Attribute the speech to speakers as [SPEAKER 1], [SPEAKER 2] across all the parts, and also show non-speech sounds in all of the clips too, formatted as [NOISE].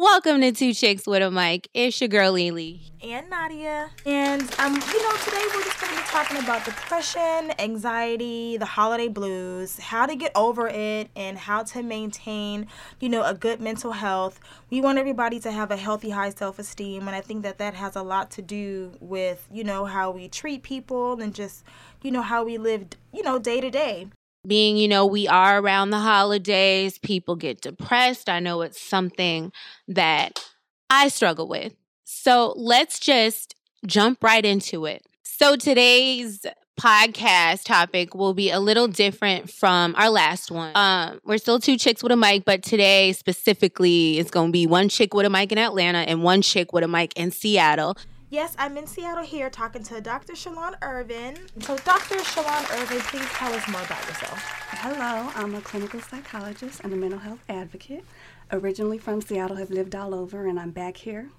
[SPEAKER 1] Welcome to Two Chicks with a Mic. It's your girl Lily.
[SPEAKER 2] and Nadia. And um, you know, today we're just gonna be talking about depression, anxiety, the holiday blues, how to get over it, and how to maintain, you know, a good mental health. We want everybody to have a healthy, high self-esteem, and I think that that has a lot to do with, you know, how we treat people and just, you know, how we live, you know, day to day.
[SPEAKER 1] Being, you know, we are around the holidays, people get depressed. I know it's something that I struggle with. So let's just jump right into it. So today's podcast topic will be a little different from our last one. Um, we're still two chicks with a mic, but today specifically it's going to be one chick with a mic in Atlanta and one chick with a mic in Seattle.
[SPEAKER 2] Yes, I'm in Seattle here talking to Dr. Shalon Irvin. So, Dr. Shalon Irvin, please tell us more about yourself.
[SPEAKER 3] Hello, I'm a clinical psychologist and a mental health advocate. Originally from Seattle, have lived all over, and I'm back here.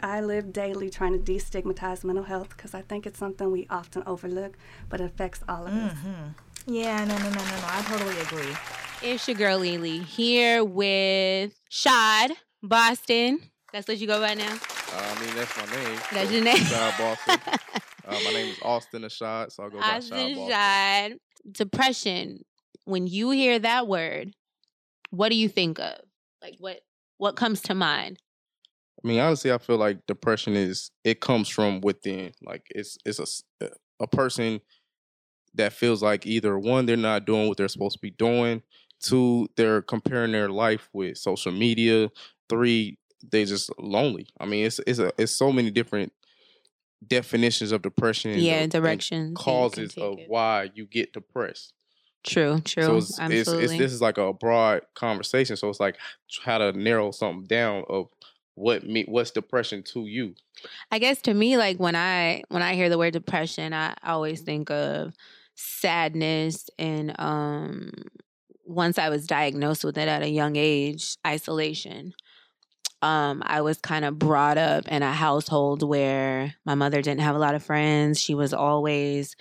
[SPEAKER 3] I live daily trying to destigmatize mental health because I think it's something we often overlook, but it affects all of us. Mm-hmm.
[SPEAKER 2] Yeah, no, no, no, no, no. I totally agree.
[SPEAKER 1] It's your girl Lily here with Shad Boston. That's what you go by now.
[SPEAKER 4] Uh, I mean, that's my name.
[SPEAKER 1] That's
[SPEAKER 4] so,
[SPEAKER 1] your name.
[SPEAKER 4] Shad Boston. [LAUGHS] uh, my name is Austin Ashad, so I'll go by
[SPEAKER 1] Austin
[SPEAKER 4] Shad Boston.
[SPEAKER 1] Shad. Depression. When you hear that word, what do you think of? Like what what comes to mind?
[SPEAKER 4] I mean, honestly, I feel like depression is it comes from within. Like it's it's a a person that feels like either one they're not doing what they're supposed to be doing, two they're comparing their life with social media, three they just lonely. I mean, it's it's a it's so many different definitions of depression. and
[SPEAKER 1] Yeah,
[SPEAKER 4] the- and
[SPEAKER 1] directions you
[SPEAKER 4] causes of
[SPEAKER 1] it.
[SPEAKER 4] why you get depressed.
[SPEAKER 1] True, true.
[SPEAKER 4] So it's, it's,
[SPEAKER 1] Absolutely.
[SPEAKER 4] it's this is like a broad conversation. So it's like how to narrow something down of what me what's depression to you.
[SPEAKER 1] I guess to me, like when I when I hear the word depression, I always think of sadness and um once I was diagnosed with it at a young age, isolation. Um, I was kind of brought up in a household where my mother didn't have a lot of friends. She was always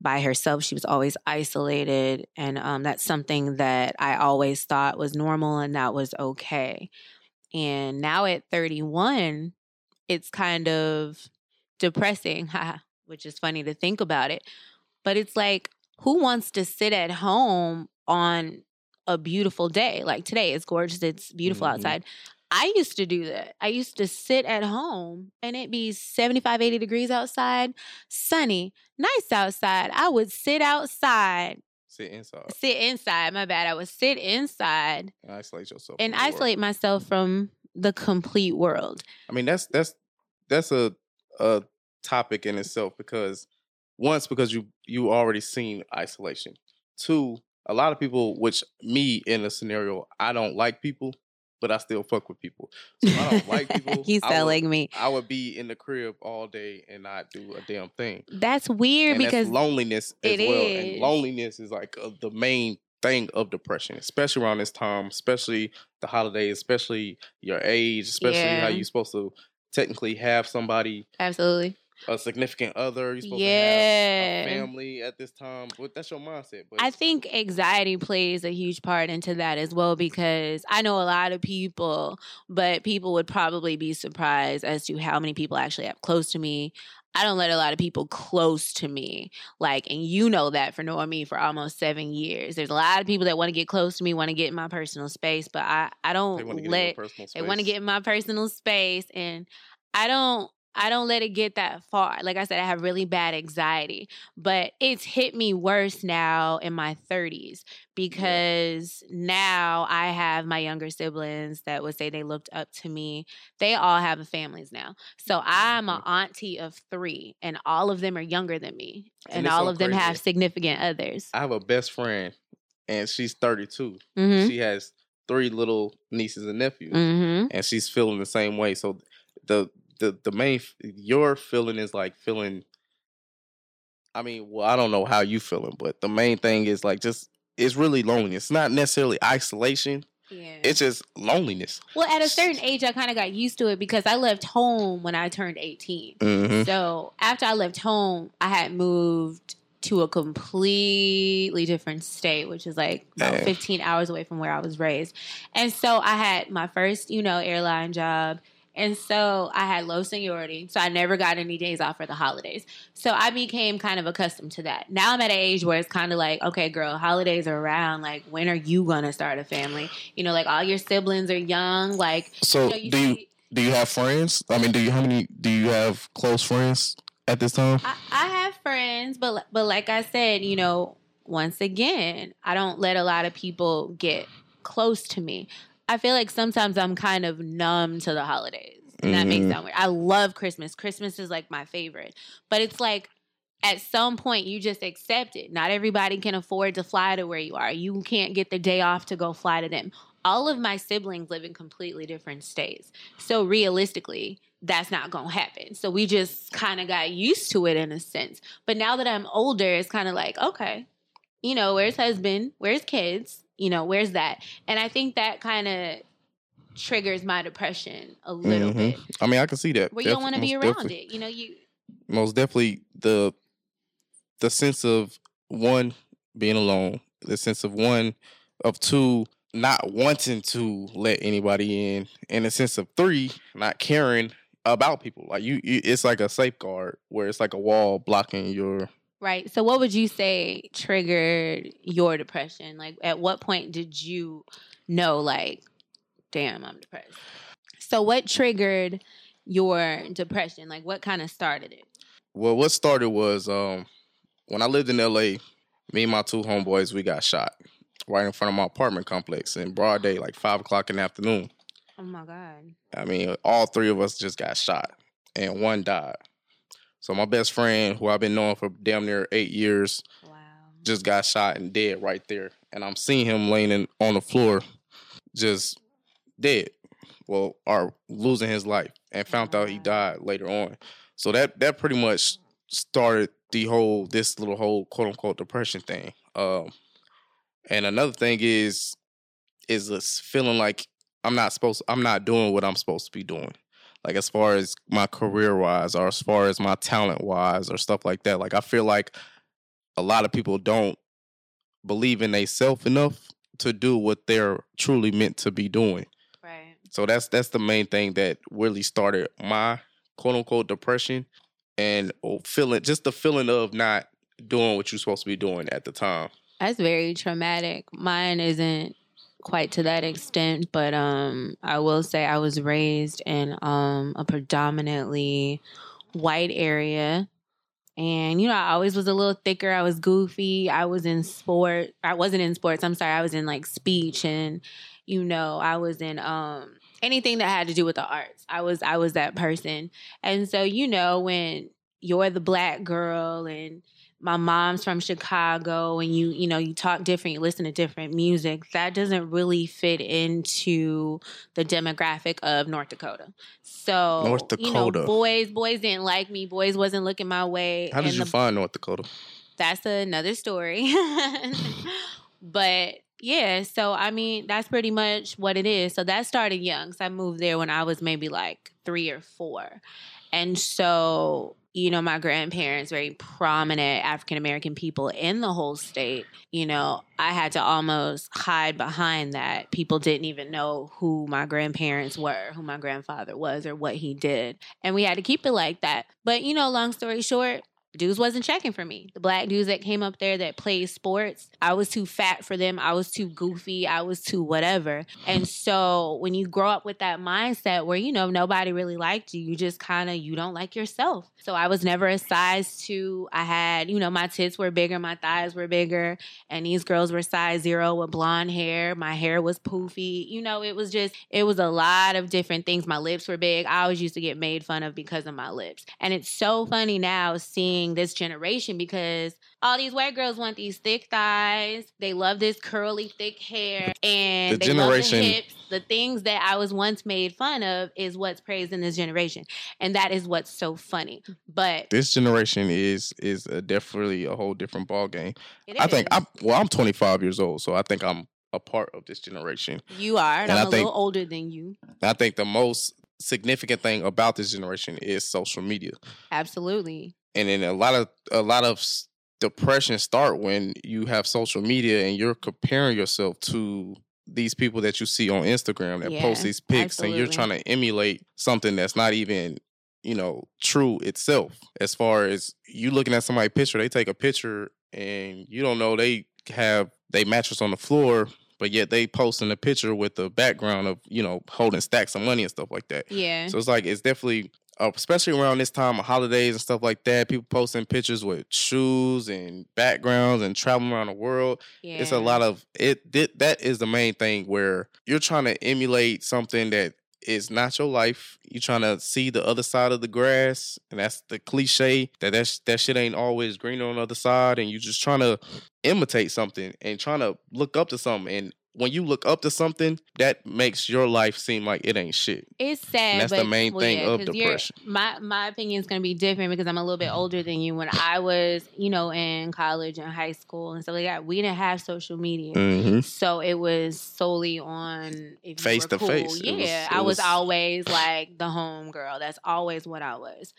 [SPEAKER 1] by herself. She was always isolated. And um, that's something that I always thought was normal and that was okay. And now at 31, it's kind of depressing, [LAUGHS] which is funny to think about it. But it's like, who wants to sit at home on a beautiful day? Like today, it's gorgeous, it's beautiful
[SPEAKER 4] Mhm.
[SPEAKER 1] outside. I used to do that. I used to sit at home and it'd be 75, 80 degrees outside, sunny, nice outside. I would sit outside,
[SPEAKER 4] Sit inside
[SPEAKER 1] sit inside. My bad. I would sit inside
[SPEAKER 4] and isolate yourself.
[SPEAKER 1] and
[SPEAKER 4] the world.
[SPEAKER 1] isolate myself from the complete world.
[SPEAKER 4] I mean, that's that's that's a a topic in itself because once because you you already seen isolation. Two, a lot of people, which me in a scenario, I don't like people, but I still fuck with people. So I don't like [LAUGHS] people.
[SPEAKER 1] He's
[SPEAKER 4] I would-
[SPEAKER 1] telling me.
[SPEAKER 4] I would be in the crib all day and not do a damn thing.
[SPEAKER 1] That's weird
[SPEAKER 4] and
[SPEAKER 1] because
[SPEAKER 4] that's loneliness as
[SPEAKER 1] it
[SPEAKER 4] well.
[SPEAKER 1] is.
[SPEAKER 4] And loneliness is like uh, the main thing of depression, especially around this time, especially the holidays, especially your age, especially
[SPEAKER 1] Yeah.
[SPEAKER 4] how you're supposed to technically have somebody,
[SPEAKER 1] absolutely.
[SPEAKER 4] A significant other, you're supposed
[SPEAKER 1] Yeah.
[SPEAKER 4] to have a family at this time. But that's your mindset. But
[SPEAKER 1] I think anxiety plays a huge part into that as well because I know a lot of people, but people would probably be surprised as to how many people actually have close to me. I don't let a lot of people close to me. Like, and you know that for knowing me for almost seven years. There's a lot of people that want to get close to me, want to get in my personal space, but I, I don't
[SPEAKER 4] get
[SPEAKER 1] let they want to get in my personal space and i don't i don't let it get that far like i said i have really bad anxiety but it's hit me worse now in my 30s because now i have my younger siblings that would say they looked up to me they all have families now so i'm an
[SPEAKER 4] Mhm.
[SPEAKER 1] auntie of three and all of them are younger than me
[SPEAKER 4] And
[SPEAKER 1] and, all
[SPEAKER 4] so
[SPEAKER 1] of them
[SPEAKER 4] crazy.
[SPEAKER 1] have significant others
[SPEAKER 4] I have a best friend, and she's 32.
[SPEAKER 1] hmm
[SPEAKER 4] She has three little nieces and nephews.
[SPEAKER 1] hmm
[SPEAKER 4] and she's feeling the same way. So the the the main your feeling is like feeling. I mean, well, I don't know how you feeling, but the main thing is like just it's really loneliness. It's not necessarily isolation.
[SPEAKER 1] yeah
[SPEAKER 4] It's just loneliness.
[SPEAKER 1] Well, at a certain age, I kind of got used to it because I left home when I turned 18.
[SPEAKER 4] Mm-hmm.
[SPEAKER 1] So after I left home, I had moved to a completely different state, which is like about
[SPEAKER 4] Dang.
[SPEAKER 1] 15 hours away from where I was raised. And so I had my first, you know, airline job. And so I had low seniority. So I never got any days off for the holidays. So I became kind of accustomed to that. Now I'm at an age where it's kind of like, okay, girl, holidays are around. Like, when are you going to start a family? You know, like all your siblings are young. Like,
[SPEAKER 4] So
[SPEAKER 1] you know, you
[SPEAKER 4] do you do you have friends? I mean, do you how many do you have close friends at this time?
[SPEAKER 1] I, I have friends, but but like I said, you know, once again, I don't let a lot of people get close to me. I feel like sometimes I'm kind of numb to the holidays. And that makes
[SPEAKER 4] Mhm.
[SPEAKER 1] sound weird. I love Christmas. Christmas is like my favorite. But it's like at some point you just accept it. Not everybody can afford to fly to where you are. You can't get the day off to go fly to them. All of my siblings live in completely different states. So realistically, that's not going to happen. So we just kind of got used to it in a sense. But now that I'm older, it's kind of like, okay, you know, where's husband? Where's kids? You know, where's that? And I think that kind of triggers my depression a little
[SPEAKER 4] Mhm.
[SPEAKER 1] bit.
[SPEAKER 4] I mean, I can see that.
[SPEAKER 1] Where you don't want to be around it. You know, you
[SPEAKER 4] most definitely the the sense of one being alone, the sense of one of two not wanting to let anybody in, and the sense of three not caring about people. Like you, you it's like a safeguard where it's like a wall blocking your.
[SPEAKER 1] Right. So, what would you say triggered your depression? Like, at what point did you know, like, damn, I'm depressed? So, what triggered your depression? Like, what kind of started it?
[SPEAKER 4] Well, what started was um when I lived in L.A. Me and my two homeboys we got shot right in front of my apartment complex in broad day, like five o'clock in the afternoon.
[SPEAKER 1] Oh my God.
[SPEAKER 4] I mean, all three of us just got shot, and one died. So my best friend, who I've been knowing for damn near eight years,
[SPEAKER 1] Wow.
[SPEAKER 4] just got shot and dead right there. And I'm seeing him laying in, on the floor, just dead. Well, or losing his life, and found out he died later on. So that that pretty much started the whole this little whole quote unquote depression thing. Um, and another thing is is this feeling like I'm not supposed I'm not doing what I'm supposed to be doing. Like as far as my career wise or as far as my talent wise or stuff like that. Like I feel like a lot of people don't believe in themselves enough to do what they're truly meant to be doing.
[SPEAKER 1] Right.
[SPEAKER 4] So that's that's the main thing that really started my quote unquote depression and oh, feeling just the feeling of not doing what you're supposed to be doing at the time.
[SPEAKER 1] That's very traumatic. Mine isn't quite to that extent, but um I will say I was raised in um a predominantly white area. And you know, I always was a little thicker. I was goofy. I was in sport. I wasn't in sports. I'm sorry. I was in like speech and you know, I was in um anything that had to do with the arts. I was I was that person. And so, you know, when you're the black girl and my mom's from Chicago and you you know you talk different you listen to different music that doesn't really fit into the demographic of North Dakota. So
[SPEAKER 4] North
[SPEAKER 1] you know
[SPEAKER 4] Dakota.
[SPEAKER 1] boys boys didn't like me boys wasn't looking my way
[SPEAKER 4] How did you
[SPEAKER 1] the-
[SPEAKER 4] find North Dakota?
[SPEAKER 1] that's another story. [LAUGHS] but yeah, so I mean, that's pretty much what it is. So that started young. So I moved there when I was maybe like three or four. And so, you know, my grandparents, very prominent African American people in the whole state, you know, I had to almost hide behind that. People didn't even know who my grandparents were, who my grandfather was, or what he did. And we had to keep it like that. But, you know, long story short, dudes wasn't checking for me. The black dudes that came up there that played sports, I was too fat for them. I was too goofy. I was too whatever. And so when you grow up with that mindset where, you know, nobody really liked you, you just kind of, you don't like yourself. So I was never a size two. I had, you know, my tits were bigger, my thighs were bigger, and these girls were size zero with blonde hair. My hair was poofy. You know, it was just, it was a lot of different things. My lips were big. I always used to get made fun of because of my lips. And it's so funny now seeing this generation because all these white girls want these thick thighs. They love this curly, thick hair, and
[SPEAKER 4] The
[SPEAKER 1] they
[SPEAKER 4] generation-
[SPEAKER 1] love the hips. The things that I was once made fun of is what's praised in this generation, and that is what's so funny. But
[SPEAKER 4] This generation is is a definitely a whole different ball game. I think. I'm well. I'm 25 years old, so I think I'm a part of this generation.
[SPEAKER 1] you are, and,
[SPEAKER 4] and
[SPEAKER 1] I'm
[SPEAKER 4] I
[SPEAKER 1] a
[SPEAKER 4] think-
[SPEAKER 1] little older than you.
[SPEAKER 4] I think the most significant thing about this generation is social media.
[SPEAKER 1] Absolutely.
[SPEAKER 4] And then a lot of a lot of depression start when you have social media and you're comparing yourself to these people that you see on Instagram that post these pics and you're trying to emulate something that's not even you know true itself. As far as you looking at somebody's picture they take a picture and you don't know they have they mattress on the floor but yet they posting a picture with the background of you know holding stacks of money and stuff like that.
[SPEAKER 1] Yeah.
[SPEAKER 4] so it's like it's definitely, Oh, especially around this time of holidays and stuff like that. People posting pictures with shoes and backgrounds and traveling around the world.
[SPEAKER 1] yeah.
[SPEAKER 4] It's a lot of it. thi- That is the main thing where you're trying to emulate something that is not your life. You're trying to see the other side of the grass, and that's the cliche that that sh- that shit ain't always greener on the other side. And you're just trying to imitate something and trying to look up to something. And when you look up to something, that makes your life seem like it ain't shit.
[SPEAKER 1] It's sad.
[SPEAKER 4] that's the
[SPEAKER 1] but,
[SPEAKER 4] main
[SPEAKER 1] well,
[SPEAKER 4] thing
[SPEAKER 1] yeah,
[SPEAKER 4] of depression.
[SPEAKER 1] My my opinion is going to be different because I'm a little bit older than you. When I was, you know, in college and high school and stuff like that, we didn't have social media.
[SPEAKER 4] Mm-hmm.
[SPEAKER 1] So it was solely on if
[SPEAKER 4] Face
[SPEAKER 1] you were
[SPEAKER 4] to
[SPEAKER 1] cool.
[SPEAKER 4] face.
[SPEAKER 1] Yeah,
[SPEAKER 4] was-
[SPEAKER 1] I was
[SPEAKER 4] was-
[SPEAKER 1] always like the home girl. That's always what I was.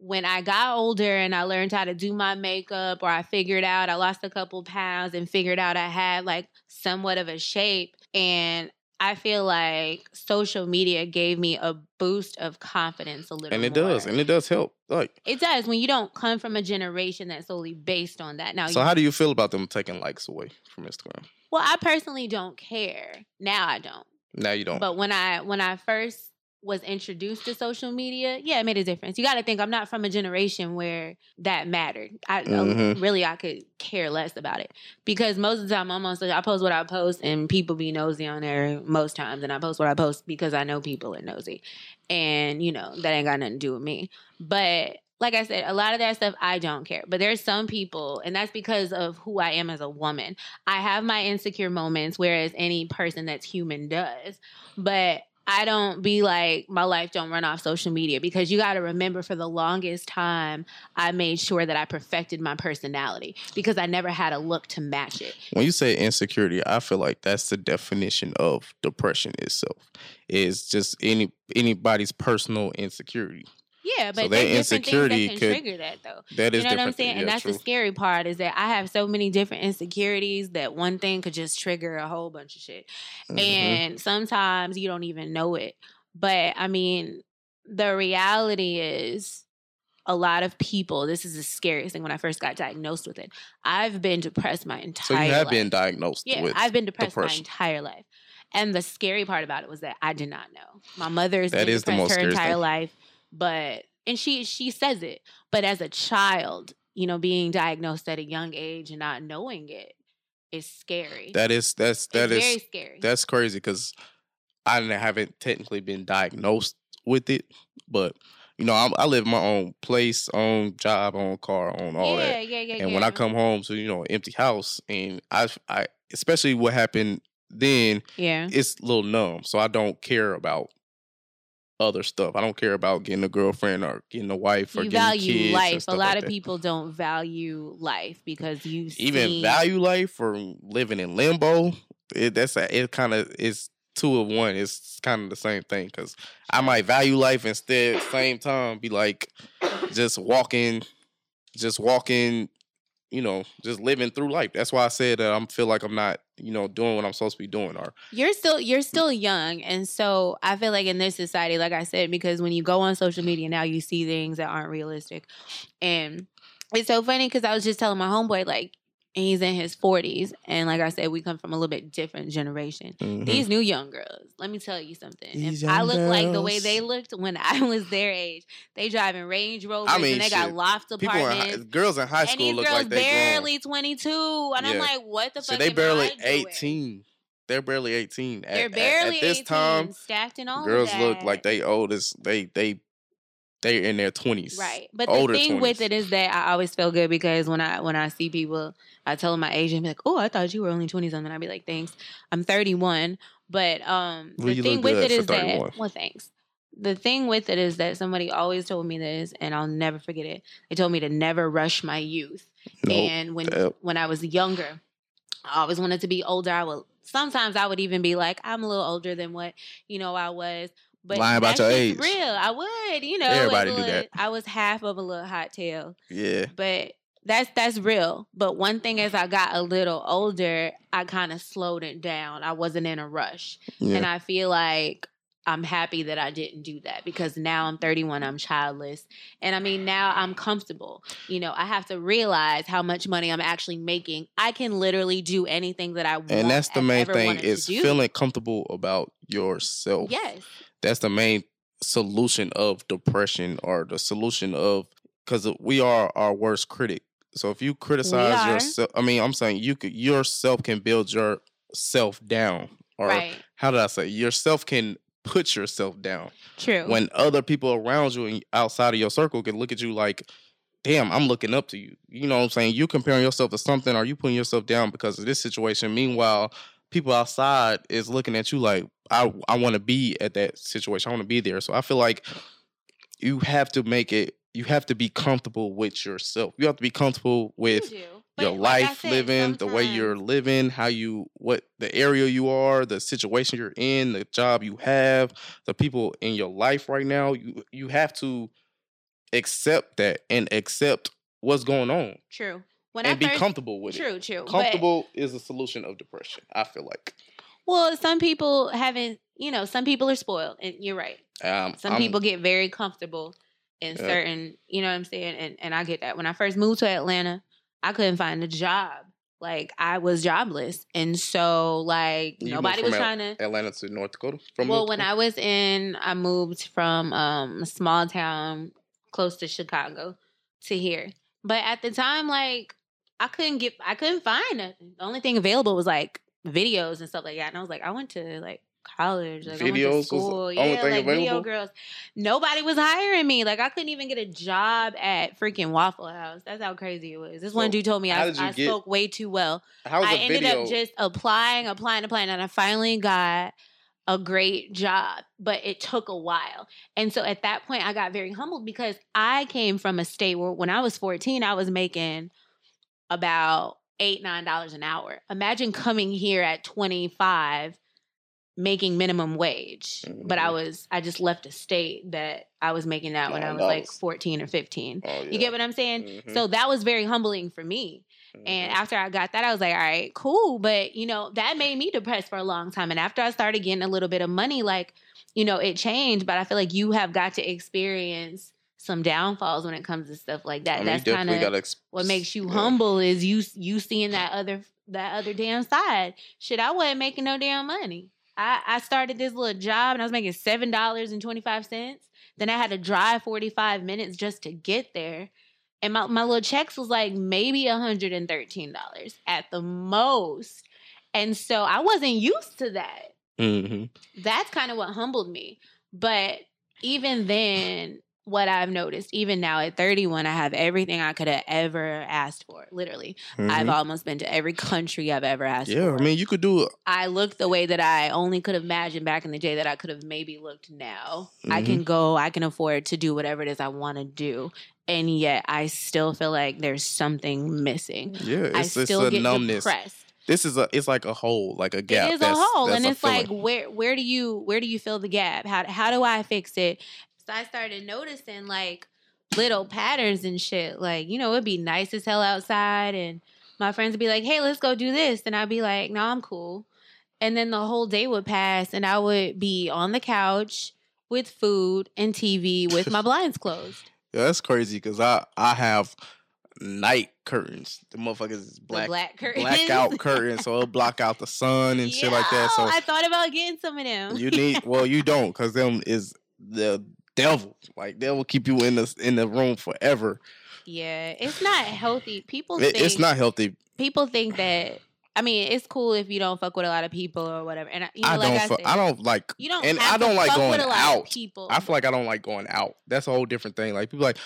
[SPEAKER 1] When I got older and I learned how to do my makeup, or I figured out I lost a couple pounds and figured out I had like somewhat of a shape, and I feel like social media gave me a boost of confidence a little. Bit.
[SPEAKER 4] And it
[SPEAKER 1] more.
[SPEAKER 4] does, and it does help. Like,
[SPEAKER 1] it does when you don't come from a generation that's solely based on that. Now,
[SPEAKER 4] so
[SPEAKER 1] you-
[SPEAKER 4] how do you feel about them taking likes away from Instagram?
[SPEAKER 1] well, I personally don't care. Now I don't.
[SPEAKER 4] Now you don't.
[SPEAKER 1] But when I when I first was introduced to social media, yeah, it made a difference. You got to think I'm not from a generation where that mattered. I
[SPEAKER 4] Mhm.
[SPEAKER 1] really I could care less about it because most of the time I'm on social. I post what I post, and people be nosy on there most times, and I post what I post because I know people are nosy, and you know that ain't got nothing to do with me. But like I said, a lot of that stuff I don't care. But there's some people, and that's because of who I am as a woman. I have my insecure moments, whereas any person that's human does. But I don't be like my life don't run off social media because you got to remember for the longest time I made sure that I perfected my personality because I never had a look to match it.
[SPEAKER 4] when you say insecurity, I feel like that's the definition of depression itself. Is just any anybody's personal insecurity.
[SPEAKER 1] Yeah, but
[SPEAKER 4] So
[SPEAKER 1] there's
[SPEAKER 4] that
[SPEAKER 1] different things
[SPEAKER 4] insecurity
[SPEAKER 1] that can
[SPEAKER 4] could-
[SPEAKER 1] trigger that though.
[SPEAKER 4] That is
[SPEAKER 1] you know what I'm saying?
[SPEAKER 4] Yeah,
[SPEAKER 1] and that's
[SPEAKER 4] true.
[SPEAKER 1] the scary part is that I have so many different insecurities that one thing could just trigger a whole bunch of shit.
[SPEAKER 4] Mhm.
[SPEAKER 1] And sometimes you don't even know it. But I mean, the reality is a lot of people, this is the scariest thing when I first got diagnosed with it. I've been depressed my entire.
[SPEAKER 4] so you have
[SPEAKER 1] life.
[SPEAKER 4] been diagnosed
[SPEAKER 1] Yeah,
[SPEAKER 4] with
[SPEAKER 1] I've been depressed my entire life. And the scary part about it was that I did not know. My mother's
[SPEAKER 4] That
[SPEAKER 1] been
[SPEAKER 4] is
[SPEAKER 1] depressed her entire
[SPEAKER 4] thing.
[SPEAKER 1] life, but and she she says it. But as a child, you know, being diagnosed at a young age and not knowing it is scary.
[SPEAKER 4] That is that's that
[SPEAKER 1] it's
[SPEAKER 4] is
[SPEAKER 1] very scary.
[SPEAKER 4] that's crazy because I haven't technically been diagnosed with it, but you know I, I live in my own place, own job, own car, own all
[SPEAKER 1] yeah,
[SPEAKER 4] that.
[SPEAKER 1] yeah, yeah,
[SPEAKER 4] And
[SPEAKER 1] yeah.
[SPEAKER 4] when I come home to you know an empty house, and I I especially what happened then,
[SPEAKER 1] yeah.
[SPEAKER 4] it's a little numb, so I don't care about other stuff. I don't care about getting a girlfriend or getting a wife or
[SPEAKER 1] You
[SPEAKER 4] getting
[SPEAKER 1] value
[SPEAKER 4] kids
[SPEAKER 1] life. A lot
[SPEAKER 4] like
[SPEAKER 1] of
[SPEAKER 4] that.
[SPEAKER 1] people don't value life because you
[SPEAKER 4] even
[SPEAKER 1] seen-
[SPEAKER 4] value life or living in limbo. It, that's a, it. Kind of is two of one. It's kind of the same thing because I might value life instead. Same time, be like just walking, just walking. You know, just living through life. That's why I said that I feel like I'm not, you know, doing what I'm supposed to be doing. Or
[SPEAKER 1] you're still you're mm. still young and so i feel like in this society like i said because when you go on social media now you see things that aren't realistic and it's so funny because i was just telling my homeboy like he's in his 40s and like i said we come from a little bit different generation
[SPEAKER 4] Mhm.
[SPEAKER 1] these new young girls let me tell you something
[SPEAKER 4] These
[SPEAKER 1] if i look like the way they looked when [LAUGHS] i was their age they driving range rovers
[SPEAKER 4] mean,
[SPEAKER 1] and they got
[SPEAKER 4] shit,
[SPEAKER 1] loft
[SPEAKER 4] people in
[SPEAKER 1] apartments
[SPEAKER 4] high, girls in high
[SPEAKER 1] and
[SPEAKER 4] school
[SPEAKER 1] these
[SPEAKER 4] look
[SPEAKER 1] girls
[SPEAKER 4] like they grown.
[SPEAKER 1] barely 22 and i'm like what the
[SPEAKER 4] So
[SPEAKER 1] fuck
[SPEAKER 4] they barely 18. They're barely 18. At-
[SPEAKER 1] They're
[SPEAKER 4] at-
[SPEAKER 1] barely
[SPEAKER 4] at, this
[SPEAKER 1] 18,
[SPEAKER 4] time.
[SPEAKER 1] stacked and all.
[SPEAKER 4] girls look like they oldest. They they they in their twenties.
[SPEAKER 1] right. But the thing with it is that I always feel good because when I when I see people, I tell them my age and be like, "Oh, I thought you were only twenty something." I'd be like, "Thanks, I'm 31." But um,
[SPEAKER 4] Well,
[SPEAKER 1] the thing with it is that well, thanks. The thing with it is that somebody always told me this, and I'll never forget it. They told me to never rush my youth.
[SPEAKER 4] Nope.
[SPEAKER 1] And when when I was younger, I always wanted to be older. I would sometimes I would even be like, I'm a little older than what you know I was. But
[SPEAKER 4] Lying about your age.
[SPEAKER 1] Real, I would. You know,
[SPEAKER 4] Everybody
[SPEAKER 1] a
[SPEAKER 4] do that.
[SPEAKER 1] I was half of a little hot tail,
[SPEAKER 4] Yeah.
[SPEAKER 1] but that's that's real. But one thing as I got a little older, I kind of slowed it down. I wasn't in a rush.
[SPEAKER 4] Yeah.
[SPEAKER 1] And I feel like I'm happy that I didn't do that because now I'm 31, I'm childless. And I mean, now I'm comfortable. You know, I have to realize how much money I'm actually making. I can literally do anything that I want.
[SPEAKER 4] and that's the main thing is feeling comfortable about yourself.
[SPEAKER 1] Yes.
[SPEAKER 4] That's the main solution of depression or the solution of because we are our worst critic. So if you criticize yourself, I mean, I'm saying you could yourself can build yourself down, or
[SPEAKER 1] right.
[SPEAKER 4] how did I say yourself can put yourself down
[SPEAKER 1] True.
[SPEAKER 4] when other people around you and outside of your circle can look at you like, damn, I'm looking up to you. You know what I'm saying? You comparing yourself to something or you putting yourself down because of this situation. Meanwhile, people outside is looking at you like, I I want to be at that situation. I want to be there. So I feel like you have to make it you have to be comfortable with yourself. You have to be comfortable with
[SPEAKER 1] You
[SPEAKER 4] your
[SPEAKER 1] like
[SPEAKER 4] life
[SPEAKER 1] said,
[SPEAKER 4] living, the way you're living, how you what the area you are, the situation you're in, the job you have, the people in your life right now. You you have to accept that and accept what's going on
[SPEAKER 1] True. When
[SPEAKER 4] and
[SPEAKER 1] I
[SPEAKER 4] be
[SPEAKER 1] first,
[SPEAKER 4] comfortable with it.
[SPEAKER 1] True, true. But-
[SPEAKER 4] Comfortable is a solution of depression. I feel like.
[SPEAKER 1] well, some people haven't. You know, some people are spoiled, and you're right.
[SPEAKER 4] Um,
[SPEAKER 1] Some
[SPEAKER 4] I'm-
[SPEAKER 1] people get very comfortable in
[SPEAKER 4] Yeah.
[SPEAKER 1] certain, you know what I'm saying? And and I get that. When I first moved to Atlanta, I couldn't find a job. Like I was jobless. And so like
[SPEAKER 4] You
[SPEAKER 1] nobody was
[SPEAKER 4] Al-
[SPEAKER 1] trying to
[SPEAKER 4] Atlanta to North Dakota. From
[SPEAKER 1] Well,
[SPEAKER 4] North
[SPEAKER 1] when
[SPEAKER 4] Dakota?
[SPEAKER 1] I was in I moved from um a small town close to Chicago to here. But at the time like I couldn't get I couldn't find nothing. The only thing available was like videos and stuff like that. And I was like, I went to like college. Like I went
[SPEAKER 4] Videos
[SPEAKER 1] to
[SPEAKER 4] was the
[SPEAKER 1] school. Yeah,
[SPEAKER 4] thing
[SPEAKER 1] like video girls. Nobody was hiring me. Like I couldn't even get a job at freaking Waffle House. That's how crazy it was. This one dude told me I, I
[SPEAKER 4] get-
[SPEAKER 1] spoke way too well. I ended
[SPEAKER 4] video?
[SPEAKER 1] up just applying, applying, applying, and I finally got a great job, but it took a while. And so at that point, I got very humbled because I came from a state where when I was 14, I was making about eight, nine dollars an hour. Imagine coming here at 25 making minimum wage but i
[SPEAKER 4] Mhm.
[SPEAKER 1] was i just left a state that i was making that when i was like 14 or 15
[SPEAKER 4] Oh,
[SPEAKER 1] you get what i'm saying
[SPEAKER 4] Mhm,
[SPEAKER 1] so that was very humbling for me and
[SPEAKER 4] mhm.
[SPEAKER 1] after I got that, I was like, all right, cool. But, you know, that made me depressed for a long time. And after I started getting a little bit of money, like, you know, it changed. But I feel like you have got to experience some downfalls when it comes to stuff like that.
[SPEAKER 4] I mean,
[SPEAKER 1] That's kind of
[SPEAKER 4] ex-
[SPEAKER 1] what makes you
[SPEAKER 4] yeah.
[SPEAKER 1] humble is you you seeing that other that other damn side. Shit, I wasn't making no damn money. I, I started this little job and I was making seven dollars and twenty five cents. Then I had to drive forty five minutes just to get there. And my, my little checks was like maybe $113 at the most. And so I wasn't used to that.
[SPEAKER 4] Mhm.
[SPEAKER 1] That's kind of what humbled me. But even then, what I've noticed, even now at 31, I have everything I could have ever asked for. Literally. I've
[SPEAKER 4] Mhm.
[SPEAKER 1] almost been to every country I've ever asked for.
[SPEAKER 4] Yeah,
[SPEAKER 1] for.
[SPEAKER 4] I mean, you could do it.
[SPEAKER 1] I look the way that I only could have imagined back in the day that I could have maybe looked now. I
[SPEAKER 4] Mhm.
[SPEAKER 1] can go, I can afford to do whatever it is I want to do. And yet I still feel like there's something missing.
[SPEAKER 4] Yeah,
[SPEAKER 1] I
[SPEAKER 4] it's, it's
[SPEAKER 1] still
[SPEAKER 4] a
[SPEAKER 1] get
[SPEAKER 4] numbness.
[SPEAKER 1] depressed.
[SPEAKER 4] This is a, it's like a hole, like a gap.
[SPEAKER 1] It is
[SPEAKER 4] that's,
[SPEAKER 1] a hole. And it's like where where do you where do you fill the gap? How how do I fix it? So I started noticing like little patterns and shit. Like, you know, it'd be nice as hell outside and my friends would be like, Hey, let's go do this. And I'd be like, No, I'm cool. And then the whole day would pass and I would be on the couch with food and TV with my [LAUGHS] blinds closed.
[SPEAKER 4] Yeah, that's crazy because I I have night curtains. The motherfuckers is
[SPEAKER 1] The
[SPEAKER 4] black
[SPEAKER 1] black curtains.
[SPEAKER 4] blackout [LAUGHS] curtains, so it'll block out the sun and shit like that. So
[SPEAKER 1] I thought about getting some of them.
[SPEAKER 4] you need well, you don't because them is the devil. Like they will keep you in the in the room forever.
[SPEAKER 1] Yeah, it's not healthy. People
[SPEAKER 4] It,
[SPEAKER 1] think
[SPEAKER 4] it's not healthy.
[SPEAKER 1] people think that I mean, it's cool if you don't fuck with a lot of people or whatever. And I- you know,
[SPEAKER 4] I
[SPEAKER 1] like
[SPEAKER 4] don't.
[SPEAKER 1] I said,
[SPEAKER 4] I don't like.
[SPEAKER 1] you don't
[SPEAKER 4] and I don't like going
[SPEAKER 1] with a lot
[SPEAKER 4] out.
[SPEAKER 1] People.
[SPEAKER 4] I feel like I don't like going out. That's a whole different thing. Like people like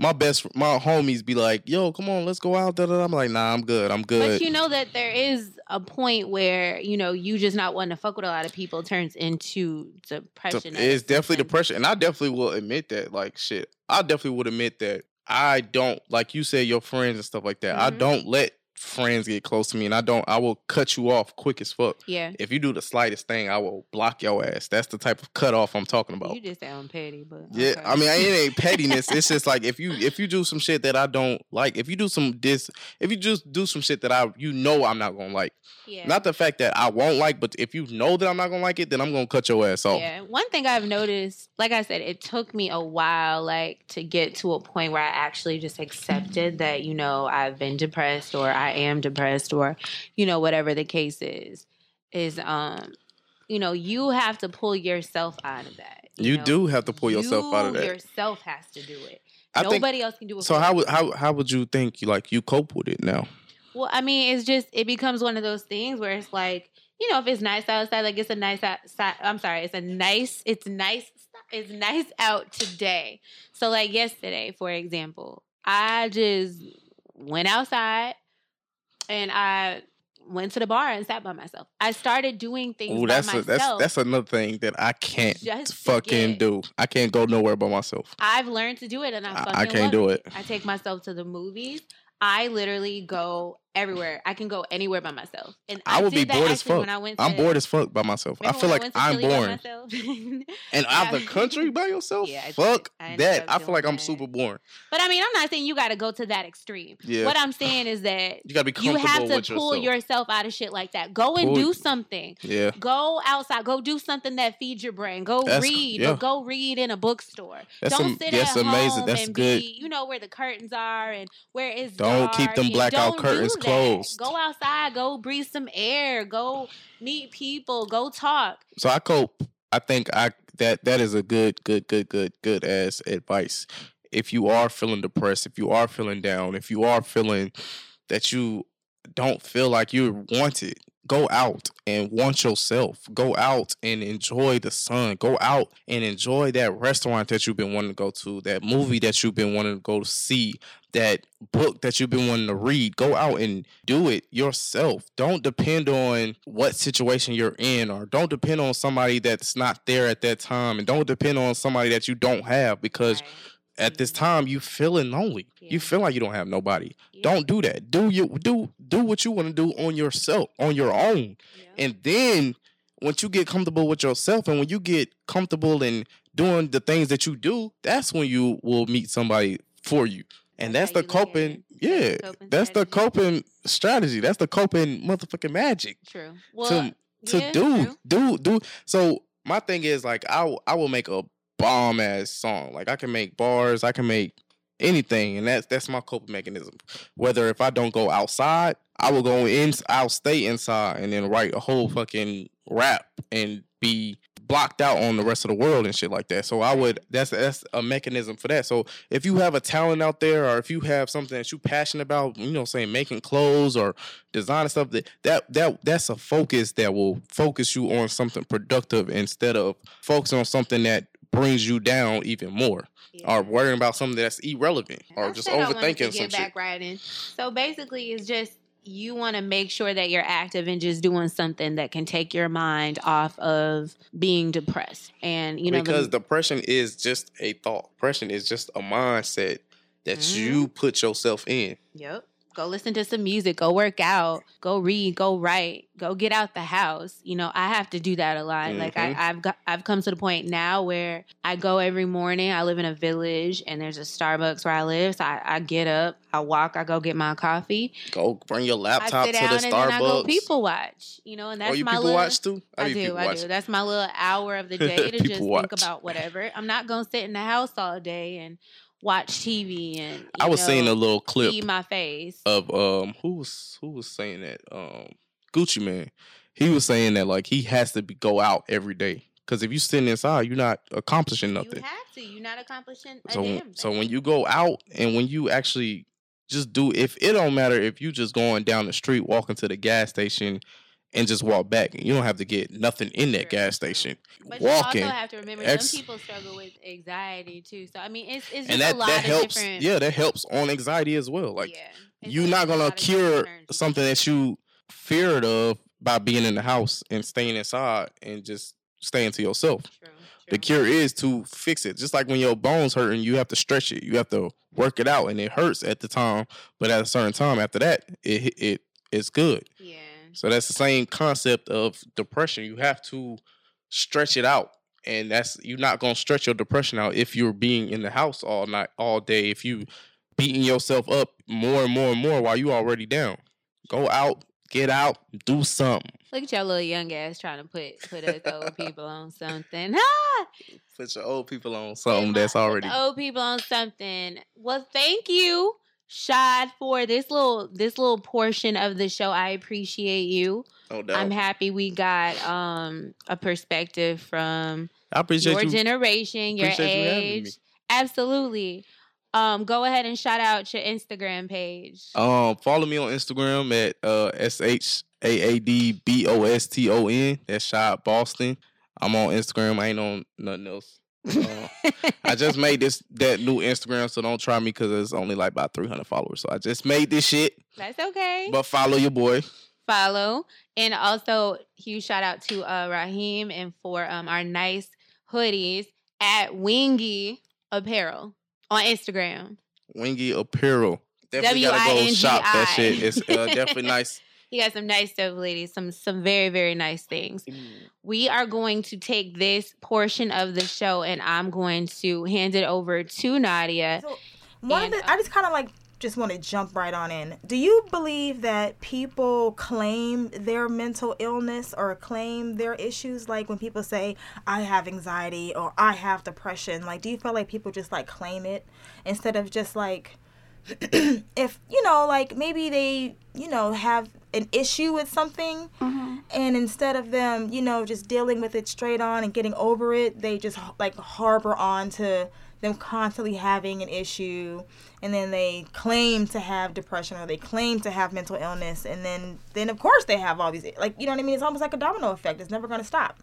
[SPEAKER 4] my best, my homies be like, "Yo, come on, let's go out." Da, da. I'm like, "Nah, I'm good. I'm good."
[SPEAKER 1] But you know that there is a point where you know you just not wanting to fuck with a lot of people turns into depression.
[SPEAKER 4] it's definitely depression, and I definitely will admit that. Like shit, I definitely would admit that I don't like you said your friends and stuff like that. I
[SPEAKER 1] Mhm.
[SPEAKER 4] don't let friends get close to me and I don't I will cut you off quick as fuck.
[SPEAKER 1] Yeah.
[SPEAKER 4] If you do the slightest thing, I will block your ass. That's the type of cut off I'm talking about.
[SPEAKER 1] You just sound petty, but
[SPEAKER 4] Yeah,
[SPEAKER 1] okay.
[SPEAKER 4] I mean, it ain't [LAUGHS] pettiness. it's just like if you if you do some shit that I don't like, if you do some dis, if you just do some shit that I you know I'm not gonna like,
[SPEAKER 1] yeah.
[SPEAKER 4] not the fact that I won't like, but if you know that I'm not gonna like it, then I'm gonna cut your ass off.
[SPEAKER 1] Yeah. One thing I've noticed, like I said, it took me a while, like to get to a point where I actually just accepted that, you know, I've been depressed or I am depressed or, you know, whatever the case is. Is um, you know, you have to pull yourself out of that.
[SPEAKER 4] You
[SPEAKER 1] know?
[SPEAKER 4] do have to pull yourself out of that.
[SPEAKER 1] Yourself has to do it.
[SPEAKER 4] I think.
[SPEAKER 1] Nobody else can do it.
[SPEAKER 4] So how would how how would you think like you cope with it now?
[SPEAKER 1] Well, I mean, it's just it becomes one of those things where it's like, you know, if it's nice outside, like it's a nice outside. I'm sorry, it's a nice, it's nice, it's nice out today. So, like yesterday, for example, I just went outside and I went to the bar and sat by myself. I started doing things
[SPEAKER 4] Oh,
[SPEAKER 1] by
[SPEAKER 4] that's a, that's that's another thing that I can't
[SPEAKER 1] Just
[SPEAKER 4] fucking do. I can't go nowhere by myself.
[SPEAKER 1] I've learned to do it, and I
[SPEAKER 4] I-
[SPEAKER 1] fucking
[SPEAKER 4] I can't do
[SPEAKER 1] it.
[SPEAKER 4] it.
[SPEAKER 1] I take myself to the movies. I literally go everywhere. I can go anywhere by myself. And
[SPEAKER 4] I
[SPEAKER 1] I,
[SPEAKER 4] would be
[SPEAKER 1] that
[SPEAKER 4] bored as fuck.
[SPEAKER 1] When I went to,
[SPEAKER 4] I'm bored as fuck by myself. I feel like I'm
[SPEAKER 1] Philly by
[SPEAKER 4] boring. And out the country by yourself?
[SPEAKER 1] Yeah,
[SPEAKER 4] Fuck
[SPEAKER 1] I
[SPEAKER 4] that. I feel like
[SPEAKER 1] doing
[SPEAKER 4] I'm super boring.
[SPEAKER 1] But I mean, I'm not saying you got to go to that extreme.
[SPEAKER 4] Yeah.
[SPEAKER 1] What I'm [SIGHS] saying is that
[SPEAKER 4] You gotta be
[SPEAKER 1] you have to pull
[SPEAKER 4] yourself.
[SPEAKER 1] yourself out of shit like that. Go and
[SPEAKER 4] Pull-
[SPEAKER 1] do something.
[SPEAKER 4] Yeah.
[SPEAKER 1] Go outside. Go do something that feeds your brain. Go
[SPEAKER 4] That's-
[SPEAKER 1] read.
[SPEAKER 4] yeah.
[SPEAKER 1] Go read in a bookstore.
[SPEAKER 4] That's
[SPEAKER 1] don't
[SPEAKER 4] am-
[SPEAKER 1] sit
[SPEAKER 4] that's
[SPEAKER 1] at
[SPEAKER 4] amazing.
[SPEAKER 1] home
[SPEAKER 4] That's
[SPEAKER 1] and
[SPEAKER 4] good.
[SPEAKER 1] be, you know, where the curtains are and where it's
[SPEAKER 4] Don't keep them blackout curtains
[SPEAKER 1] that.
[SPEAKER 4] closed.
[SPEAKER 1] Go outside. Go breathe some air. Go meet people. Go talk.
[SPEAKER 4] So I cope. I think I that that is a good, good, good, good, good ass advice. If you are feeling depressed, if you are feeling down, if you are feeling that you don't feel like you're wanted, go out and want yourself. Go out and enjoy the sun. Go out and enjoy that restaurant that you've been wanting to go to, that movie that you've been wanting to go see, that book that you've been wanting to read. Go out and do it yourself. Don't depend on what situation you're in or don't depend on somebody that's not there at that time and don't depend on somebody that you don't have because
[SPEAKER 1] Right.
[SPEAKER 4] At this time you feeling lonely.
[SPEAKER 1] Yeah.
[SPEAKER 4] You feel like you don't have nobody.
[SPEAKER 1] Yeah.
[SPEAKER 4] Don't do that. Do you do do what you want to do on yourself, on your own.
[SPEAKER 1] Yeah.
[SPEAKER 4] And then once you get comfortable with yourself and when you get comfortable in doing the things that you do, that's when you will meet somebody for you. And that's,
[SPEAKER 1] That's
[SPEAKER 4] the coping, yeah.
[SPEAKER 1] That's the coping
[SPEAKER 4] That's the
[SPEAKER 1] strategy.
[SPEAKER 4] coping strategy. That's the coping motherfucking magic
[SPEAKER 1] True. Well,
[SPEAKER 4] to to do
[SPEAKER 1] true.
[SPEAKER 4] do do. So my thing is like I I will make a bomb ass song. Like I can make bars. I can make anything, and that's that's my coping mechanism. Whether if I don't go outside, I will go in. I'll stay inside and then write a whole fucking rap and be blocked out on the rest of the world and shit like that. So I would that's that's a mechanism for that. So if you have a talent out there or if you have something that you're passionate about, you know, saying making clothes or designing stuff that that that that's a focus that will focus you on something productive instead of focusing on something that brings you down even more
[SPEAKER 1] Yeah.
[SPEAKER 4] or worrying about something that's irrelevant or
[SPEAKER 1] I
[SPEAKER 4] just
[SPEAKER 1] said I wanted to
[SPEAKER 4] overthinking some shit.
[SPEAKER 1] in. So basically, it's just you want to make sure that you're active and just doing something that can take your mind off of being depressed. And you know, the-
[SPEAKER 4] because depression is just a thought. Depression is just a mindset that
[SPEAKER 1] Mhm.
[SPEAKER 4] you put yourself in.
[SPEAKER 1] Yep. Go listen to some music, go work out, go read, go write, go get out the house. You know, I have to do that a lot. Like I,
[SPEAKER 4] Mhm.
[SPEAKER 1] I've got I've come to the point now where I go every morning. I live in a village and there's a Starbucks where I live. So I, I get up, I walk, I go get my coffee.
[SPEAKER 4] Go bring your
[SPEAKER 1] I
[SPEAKER 4] laptop to
[SPEAKER 1] down
[SPEAKER 4] the
[SPEAKER 1] and then I go
[SPEAKER 4] Starbucks.
[SPEAKER 1] people watch. You know, and that's
[SPEAKER 4] oh, you
[SPEAKER 1] my
[SPEAKER 4] people
[SPEAKER 1] little
[SPEAKER 4] watch too?
[SPEAKER 1] I
[SPEAKER 4] be
[SPEAKER 1] do, I
[SPEAKER 4] watch.
[SPEAKER 1] do. That's my little hour of the [LAUGHS] day to just
[SPEAKER 4] watch.
[SPEAKER 1] think about whatever. I'm not gonna sit in the house all day and watch TV and
[SPEAKER 4] I was seeing a little clip
[SPEAKER 1] feed my face.
[SPEAKER 4] of um who was who was saying that um Gucci Mane. He was saying that like he has to be, go out every day because if you sitting inside, you're not accomplishing nothing.
[SPEAKER 1] You have to. You're not accomplishing
[SPEAKER 4] so so when you go out and when you actually just do if it don't matter if you just going down the street walking to the gas station and just walk back you don't have to get nothing in that gas station
[SPEAKER 1] but
[SPEAKER 4] walking
[SPEAKER 1] you also have to remember
[SPEAKER 4] ex-
[SPEAKER 1] some people struggle with anxiety too. So I mean, it's it's just
[SPEAKER 4] and that
[SPEAKER 1] a lot
[SPEAKER 4] that
[SPEAKER 1] of
[SPEAKER 4] helps
[SPEAKER 1] different.
[SPEAKER 4] yeah that helps on anxiety as well like
[SPEAKER 1] yeah.
[SPEAKER 4] You're not gonna
[SPEAKER 1] lot of different
[SPEAKER 4] cure something that you feared of by being in the house and staying inside and just staying to yourself
[SPEAKER 1] True,
[SPEAKER 4] The cure is to fix it. Just like when your bones hurt and you have to stretch it, you have to work it out, and it hurts at the time, but at a certain time after that, it it it's good.
[SPEAKER 1] Yeah.
[SPEAKER 4] So that's the same concept of depression. You have to stretch it out. And that's you're not gonna stretch your depression out if you're being in the house all night, all day. If you beating yourself up more and more and more while you already down. Go out, get out, do something.
[SPEAKER 1] Look at your little young ass trying to put put us old [LAUGHS] people on something. Ah!
[SPEAKER 4] Put your old people on something that's already
[SPEAKER 1] old people on something. Well, thank you, Shad, for this little this little portion of the show. I appreciate you.
[SPEAKER 4] no doubt.
[SPEAKER 1] I'm happy we got um a perspective from
[SPEAKER 4] I appreciate
[SPEAKER 1] your
[SPEAKER 4] you.
[SPEAKER 1] generation, your
[SPEAKER 4] appreciate you
[SPEAKER 1] age. Absolutely. Um, go ahead and shout out your Instagram page.
[SPEAKER 4] Um, follow me on Instagram at uh S H A A D B O S T O N. That's Shad Boston. I'm on Instagram. I ain't on nothing else. Uh, I just made this that new Instagram, so don't try me because it's only like about 300 followers. So I just made this shit.
[SPEAKER 1] That's okay.
[SPEAKER 4] But follow your boy.
[SPEAKER 1] follow. And also huge shout out to uh Raheem and for um our nice hoodies at Wingi Apparel on Instagram.
[SPEAKER 4] Wingi Apparel. Definitely gotta go
[SPEAKER 1] W-I-N-G-I.
[SPEAKER 4] shop that shit. It's uh, definitely [LAUGHS] nice.
[SPEAKER 1] He got some nice stuff, ladies. Some some very, very nice things. Mm. We are going to take this portion of the show and I'm going to hand it over to Nadia.
[SPEAKER 2] So one
[SPEAKER 1] And,
[SPEAKER 2] of the, I um, just kind of like just want to jump right on in. Do you believe that people claim their mental illness or claim their issues? Like when people say, "I have anxiety" or "I have depression," like do you feel like people just like claim it instead of just like [CLEARS THROAT] if you know like maybe they you know have an issue with something mm-hmm. and instead of them you know just dealing with it straight on and getting over it they just like harbor on to them constantly having an issue and then they claim to have depression or they claim to have mental illness and then then of course they have all these like you know what i mean? It's almost like a domino effect. It's never going to stop.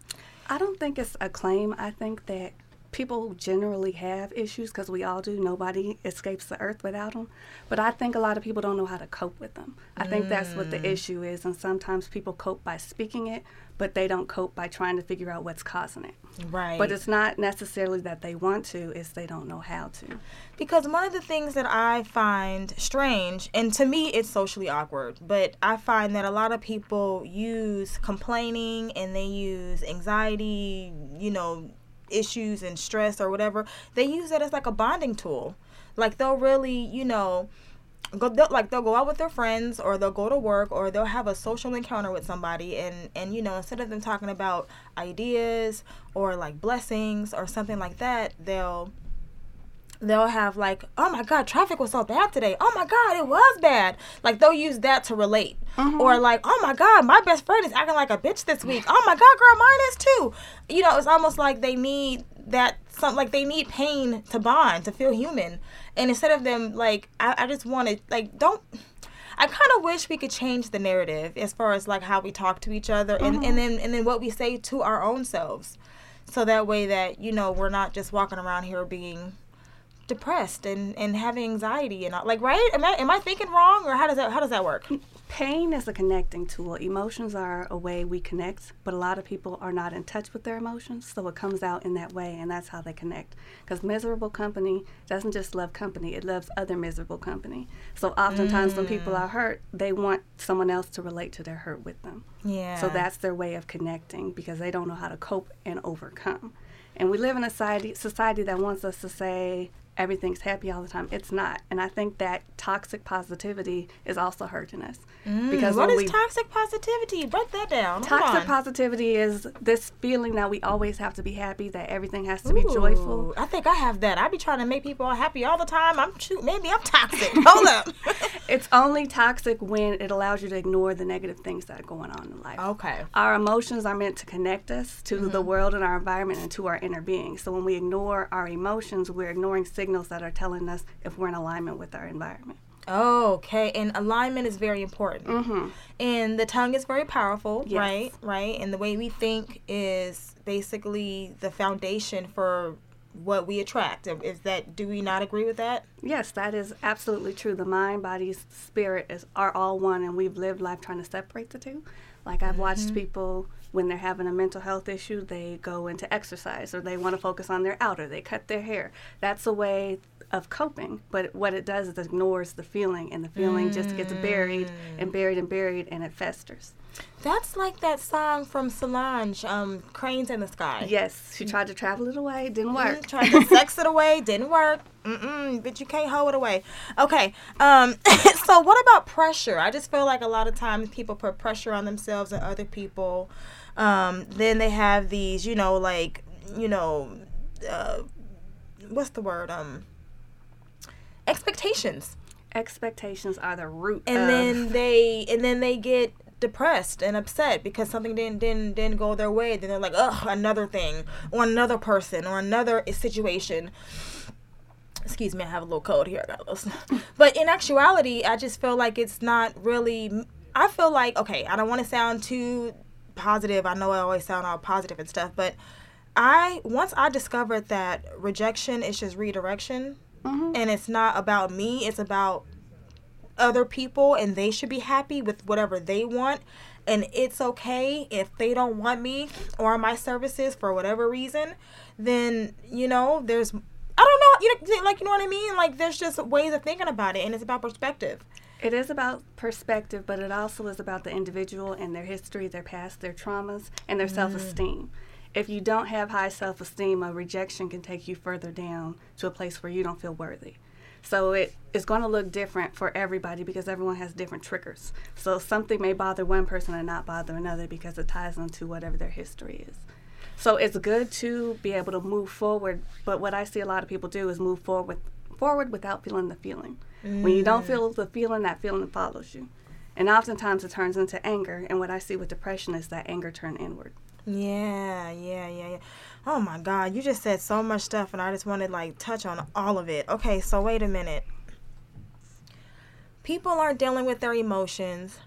[SPEAKER 3] I don't think it's a claim. I think that people generally have issues because we all do. Nobody escapes the earth without them. But I think a lot of people don't know how to cope with them. I think that's what the mm. issue is. And sometimes people cope by speaking it, but they don't cope by trying to figure out what's causing it.
[SPEAKER 2] right
[SPEAKER 3] But it's not necessarily that they want to, it's they don't know how to.
[SPEAKER 2] because one of the things that I find strange, and to me it's socially awkward, but I find that a lot of people use complaining and they use anxiety, you know, issues and stress or whatever. They use that as like a bonding tool. Like they'll really, you know, go they'll, like they'll go out with their friends or they'll go to work or they'll have a social encounter with somebody and and you know instead of them talking about ideas or like blessings or something like that they'll they'll have like, oh my god, traffic was so bad today. Oh my god, it was bad. Like they'll use that to relate. Mm-hmm. Or like, oh my god, my best friend is acting like a bitch this week. Oh my god, girl, mine is too. You know, it's almost like they need that some like they need pain to bond, to feel human. And instead of them like I, I just wanted like don't I kind of wish we could change the narrative as far as like how we talk to each other and, mm-hmm. and then and then what we say to our own selves. So that way that, you know, we're not just walking around here being depressed and, and having anxiety and all like right? Am I am I thinking wrong or how does that how does that work?
[SPEAKER 3] Pain is a connecting tool. Emotions are a way we connect, but a lot of people are not in touch with their emotions, so it comes out in that way, and that's how they connect. Because miserable company doesn't just love company, it loves other miserable company. So oftentimes when people mm. are hurt, they want someone else to relate to their hurt with them.
[SPEAKER 2] Yeah.
[SPEAKER 3] So that's their way of connecting because they don't know how to cope and overcome. And we live in a society, society that wants us to say everything's happy all the time. It's not. And I think that toxic positivity is also hurting us. Mm, because
[SPEAKER 2] what is
[SPEAKER 3] we,
[SPEAKER 2] toxic positivity? Break that down.
[SPEAKER 3] Toxic positivity is this feeling that we always have to be happy, that everything has to be joyful.
[SPEAKER 2] I think I have that. I be trying to make people happy all the time. I'm shoot, maybe I'm toxic. [LAUGHS] Hold up. [LAUGHS]
[SPEAKER 3] It's only toxic when it allows you to ignore the negative things that are going on in life.
[SPEAKER 2] okay.
[SPEAKER 3] Our emotions are meant to connect us to the mm-hmm. world and our environment and to our inner being. So when we ignore our emotions, we're ignoring signals that are telling us if we're in alignment with our environment.
[SPEAKER 2] Okay, and alignment is very important.
[SPEAKER 3] Mm-hmm.
[SPEAKER 2] And the tongue is very powerful,
[SPEAKER 3] Yes.
[SPEAKER 2] right? Right? And the way we think is basically the foundation for what we attract. Is that do we not agree with that?
[SPEAKER 3] Yes, that is absolutely true. The mind, body, spirit is are all one, and we've lived life trying to separate the two. Like I've watched people when they're having a mental health issue, they go into exercise or they want to focus on their outer, they cut their hair. That's a way of coping. But what it does is it ignores the feeling, and the feeling just gets buried and buried and buried, and it festers.
[SPEAKER 2] That's like that song from Solange, um, "Cranes in the Sky."
[SPEAKER 3] Yes, she tried to travel it away, didn't work.
[SPEAKER 2] Mm, tried to sex it away, didn't work. Mm-mm, but you can't hold it away. Okay. Um. [LAUGHS] so what about pressure? I just feel like a lot of times people put pressure on themselves and other people. Um. Then they have these, you know, like, you know, uh, what's the word? Um. Expectations.
[SPEAKER 3] Expectations are the root.
[SPEAKER 2] and
[SPEAKER 3] of,
[SPEAKER 2] then they and then they get depressed and upset because something didn't didn't didn't go their way then they're like ugh another thing or another person or another situation excuse me i have a little cold here i got a little but in actuality i just feel like it's not really i feel like okay i don't want to sound too positive i know i always sound all positive and stuff but i once i discovered that rejection is just redirection Mm-hmm. and it's not about me it's about other people and they should be happy with whatever they want. And it's okay if they don't want me or my services for whatever reason then you know there's i don't know you know like you know what i mean? Like there's just ways of thinking about it and it's about perspective.
[SPEAKER 3] It is about perspective, but it also is about the individual and their history, their past, their traumas, and their mm. self esteem. If you don't have high self esteem, a rejection can take you further down to a place where you don't feel worthy. So it is going to look different for everybody because everyone has different triggers. So something may bother one person and not bother another because it ties into whatever their history is. So it's good to be able to move forward, but what I see a lot of people do is move forward forward without feeling the feeling. When you don't feel the feeling, that feeling follows you. And oftentimes it turns into anger, and what I see with depression is that anger turn inward.
[SPEAKER 2] Yeah yeah yeah yeah. Oh my god you just said so much stuff and i just want to like touch on all of it. Okay so wait a minute. People aren't dealing with their emotions.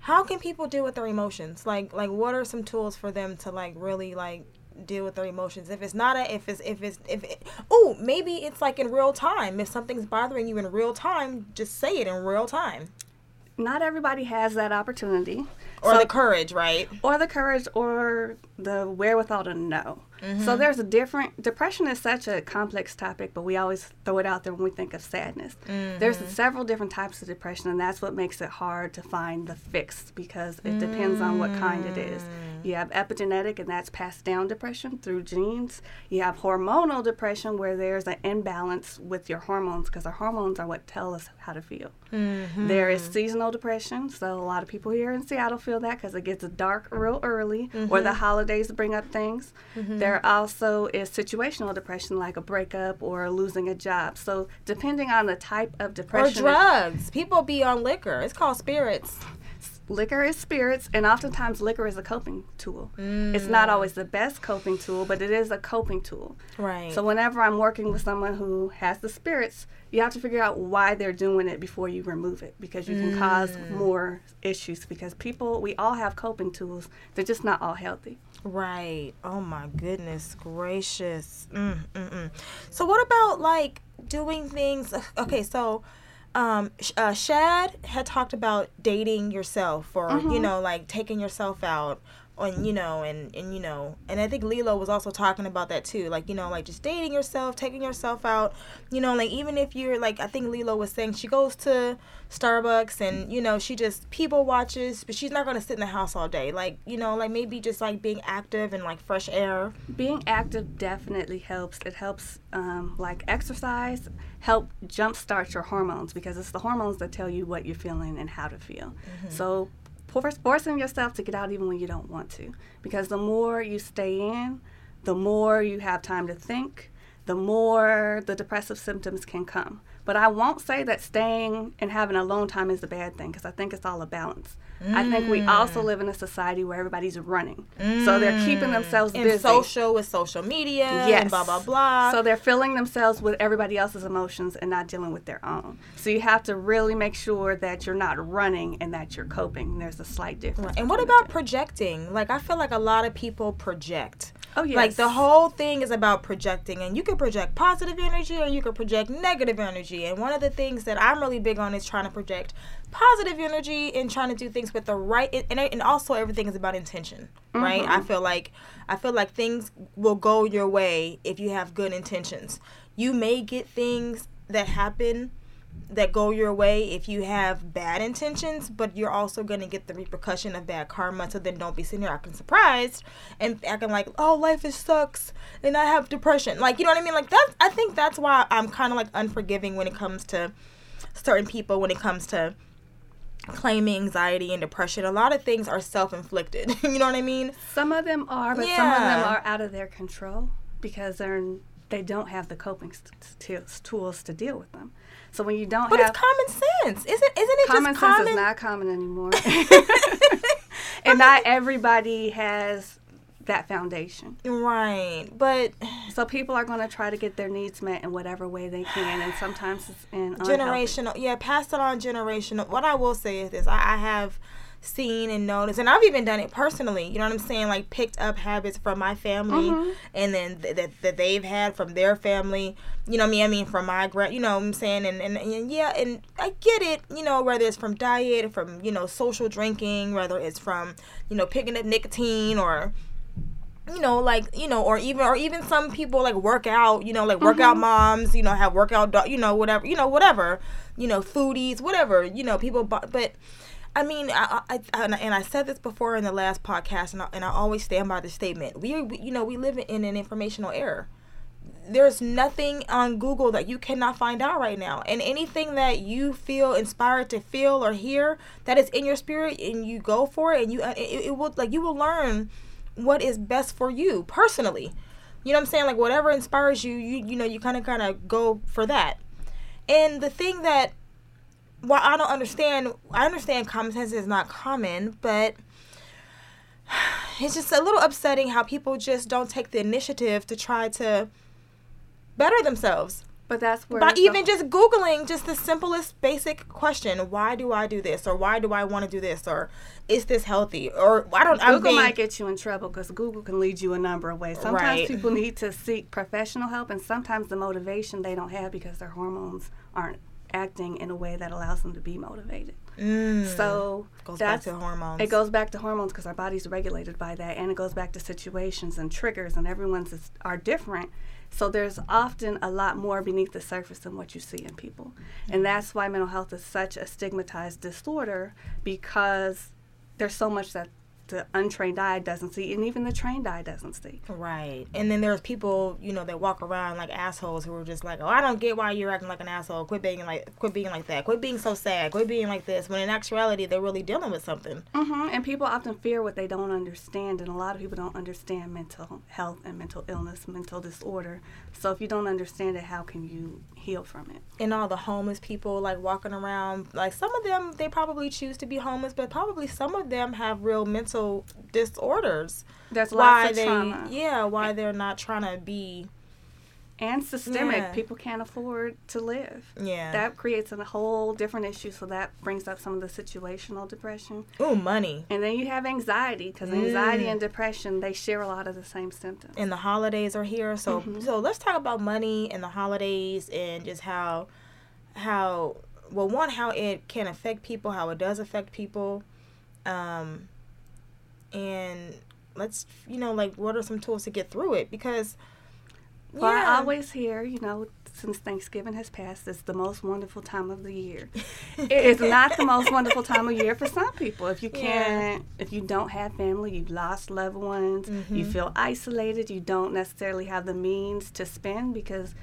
[SPEAKER 2] How can people deal with their emotions? Like like what are some tools for them to like really like deal with their emotions? If it's not a if it's if it's if it, oh maybe it's like in real time. If something's bothering you in real time just say it in real time
[SPEAKER 3] Not everybody has that opportunity.
[SPEAKER 2] or
[SPEAKER 3] So-
[SPEAKER 2] the courage right
[SPEAKER 3] or the courage or the wherewithal to know.
[SPEAKER 2] Mm-hmm.
[SPEAKER 3] So there's a different depression is such a complex topic, but we always throw it out there when we think of sadness. There's
[SPEAKER 2] Mm-hmm.
[SPEAKER 3] several different types of depression and that's what makes it hard to find the fix because it depends on what kind it is.
[SPEAKER 2] Mm.
[SPEAKER 3] You have epigenetic and that's passed down depression through genes. You have hormonal depression where there's an imbalance with your hormones because our hormones are what tell us how to feel.
[SPEAKER 2] Mm-hmm.
[SPEAKER 3] There is seasonal depression, so a lot of people here in Seattle feel that because it gets dark real early, or the holidays bring up things. There also is situational depression, like a breakup or losing a job. So depending on the type of depression, or
[SPEAKER 2] drugs. People be on liquor. It's called spirits
[SPEAKER 3] liquor is spirits, and oftentimes liquor is a coping tool. It's not always the best coping tool, but it is a coping tool.
[SPEAKER 2] right
[SPEAKER 3] So whenever I'm working with someone who has the spirits, you have to figure out why they're doing it before you remove it because you can cause more issues because people we all have coping tools. They're just not all healthy.
[SPEAKER 2] Right. Oh my goodness gracious. Mm, mm, mm. So what about like doing things? Okay, so um, uh, Shad had talked about dating yourself, or you know, like taking yourself out, and you know, and and you know, and I think Lilo was also talking about that too. Like you know, like just dating yourself, taking yourself out. You know, like even if you're like, I think Lilo was saying she goes to Starbucks and you know she just people watches, but she's not gonna sit in the house all day. Like you know, like maybe just like being active and like fresh air.
[SPEAKER 3] Being active definitely helps. It helps, um, like exercise, help jumpstart your hormones because it's the hormones that tell you what you're feeling and how to feel. So, for- forcing yourself to get out even when you don't want to, because the more you stay in, the more you have time to think, the more the depressive symptoms can come. But I won't say that staying and having alone time is a bad thing because I think it's all a balance. I think we also mm. live in a society where everybody's running. So they're keeping themselves mm.
[SPEAKER 2] and
[SPEAKER 3] busy.
[SPEAKER 2] social with social media
[SPEAKER 3] Yes.
[SPEAKER 2] and blah blah blah.
[SPEAKER 3] So they're filling themselves with everybody else's emotions and not dealing with their own. So you have to really make sure that you're not running and that you're coping. There's a slight difference.
[SPEAKER 2] and what about projecting? Like I feel like a lot of people project.
[SPEAKER 3] Oh.
[SPEAKER 2] Like the whole thing is about projecting, and you can project positive energy or you can project negative energy. And one of the things that I'm really big on is trying to project positive energy and trying to do things with the right. And, and also everything is about intention, right? I mm-hmm. feel like I feel like things will go your way if you have good intentions. You may get things that happen that go your way if you have bad intentions, but you're also going to get the repercussion of bad karma. So then don't be sitting here acting surprised and acting like, oh, life is sucks and I have depression. Like, you know what I mean? Like, that, I think that's why I'm kind of like unforgiving when it comes to certain people, when it comes to claiming anxiety and depression. A lot of things are self inflicted. [LAUGHS] you know what I mean?
[SPEAKER 3] Some of them are, but some of them are out of their control because they're they don't have the coping st- st- tools to deal with them. So when you don't
[SPEAKER 2] But
[SPEAKER 3] have
[SPEAKER 2] it's common sense. Isn't, isn't it
[SPEAKER 3] common
[SPEAKER 2] just
[SPEAKER 3] sense
[SPEAKER 2] common?
[SPEAKER 3] is not common anymore, [LAUGHS] [LAUGHS] and not everybody has that foundation.
[SPEAKER 2] right. But [SIGHS]
[SPEAKER 3] So people are going to try to get their needs met in whatever way they can, and sometimes it's in unhealthy.
[SPEAKER 2] generational yeah pass it on generational what i will say is this I, I have seen and noticed and i've even done it personally you know what i'm saying like picked up habits from my family
[SPEAKER 3] Mm-hmm.
[SPEAKER 2] and then th- that, that they've had from their family you know what i mean i mean from my grand you know what i'm saying and, and, and yeah and i get it you know whether it's from diet from you know social drinking whether it's from you know picking up nicotine or you know like you know or even or even some people like work out you know like workout moms you know have workout do- you know whatever you know whatever you know foodies whatever you know people bu- but I mean, I, I, I and I- said this before in the last podcast, and I, and I always stand by the statement. We, we, you know, we live in an informational era. There's nothing on Google that you cannot find out right now, and anything that you feel inspired to feel or hear that is in your spirit, and you go for it, and you, uh, it, it will like you will learn what is best for you personally. You know what I'm saying? Like whatever inspires you, you you know, you kind of kind of go for that. And the thing that well, I don't understand. I understand common sense is not common, but [SIGHS] it's just a little upsetting how people just don't take the initiative to try to better themselves.
[SPEAKER 3] But that's where
[SPEAKER 2] By even just Googling just the simplest basic question, why do I do this? Or why do I want to do this? Or is this healthy? Or I don't
[SPEAKER 3] Google
[SPEAKER 2] being,
[SPEAKER 3] might get you in trouble because Google can lead you a number of ways. Sometimes
[SPEAKER 2] Right.
[SPEAKER 3] people need to seek professional help, and sometimes the motivation they don't have because their hormones aren't acting in a way that allows them to be motivated.
[SPEAKER 2] Mm,
[SPEAKER 3] So
[SPEAKER 2] goes back
[SPEAKER 3] that's
[SPEAKER 2] to hormones.
[SPEAKER 3] It goes back to hormones because our body's regulated by that, and it goes back to situations and triggers, and everyone's is, are different. So there's often a lot more beneath the surface than what you see in people, and that's why mental health is such a stigmatized disorder because there's so much that the untrained eye doesn't see, and even the trained eye doesn't see.
[SPEAKER 2] Right. And then there's people, you know, that walk around like assholes who are just like, Oh, I don't get why you're acting like an asshole. Quit being like quit being like that. Quit being so sad. Quit being like this. When in actuality they're really dealing with something.
[SPEAKER 3] mm-hmm. And people often fear what they don't understand, and a lot of people don't understand mental health and mental illness, mental disorder. So if you don't understand it, how can you heal from it?
[SPEAKER 2] And all the homeless people like walking around like some of them they probably choose to be homeless, but probably some of them have real mental disorders.
[SPEAKER 3] That's
[SPEAKER 2] Why they
[SPEAKER 3] trauma
[SPEAKER 2] yeah, why they're not trying to be
[SPEAKER 3] and systemic.
[SPEAKER 2] Yeah.
[SPEAKER 3] People can't afford to live.
[SPEAKER 2] yeah.
[SPEAKER 3] That creates a whole different issue. So that brings up some of the situational depression,
[SPEAKER 2] oh money.
[SPEAKER 3] and then you have anxiety because anxiety
[SPEAKER 2] Mm.
[SPEAKER 3] and depression they share a lot of the same symptoms.
[SPEAKER 2] and the holidays are here so
[SPEAKER 3] Mhm.
[SPEAKER 2] so let's talk about money and the holidays and just how how well one how it can affect people how it does affect people um and let's you know like what are some tools to get through it because
[SPEAKER 3] Well,
[SPEAKER 2] yeah.
[SPEAKER 3] I always hear, you know, since Thanksgiving has passed, it's the most wonderful time of the year. [LAUGHS] it is not the most wonderful time of year for some people. If you can't, if you don't have family, you've lost loved ones, you
[SPEAKER 2] Mhm.
[SPEAKER 3] feel isolated, you don't necessarily have the means to spend because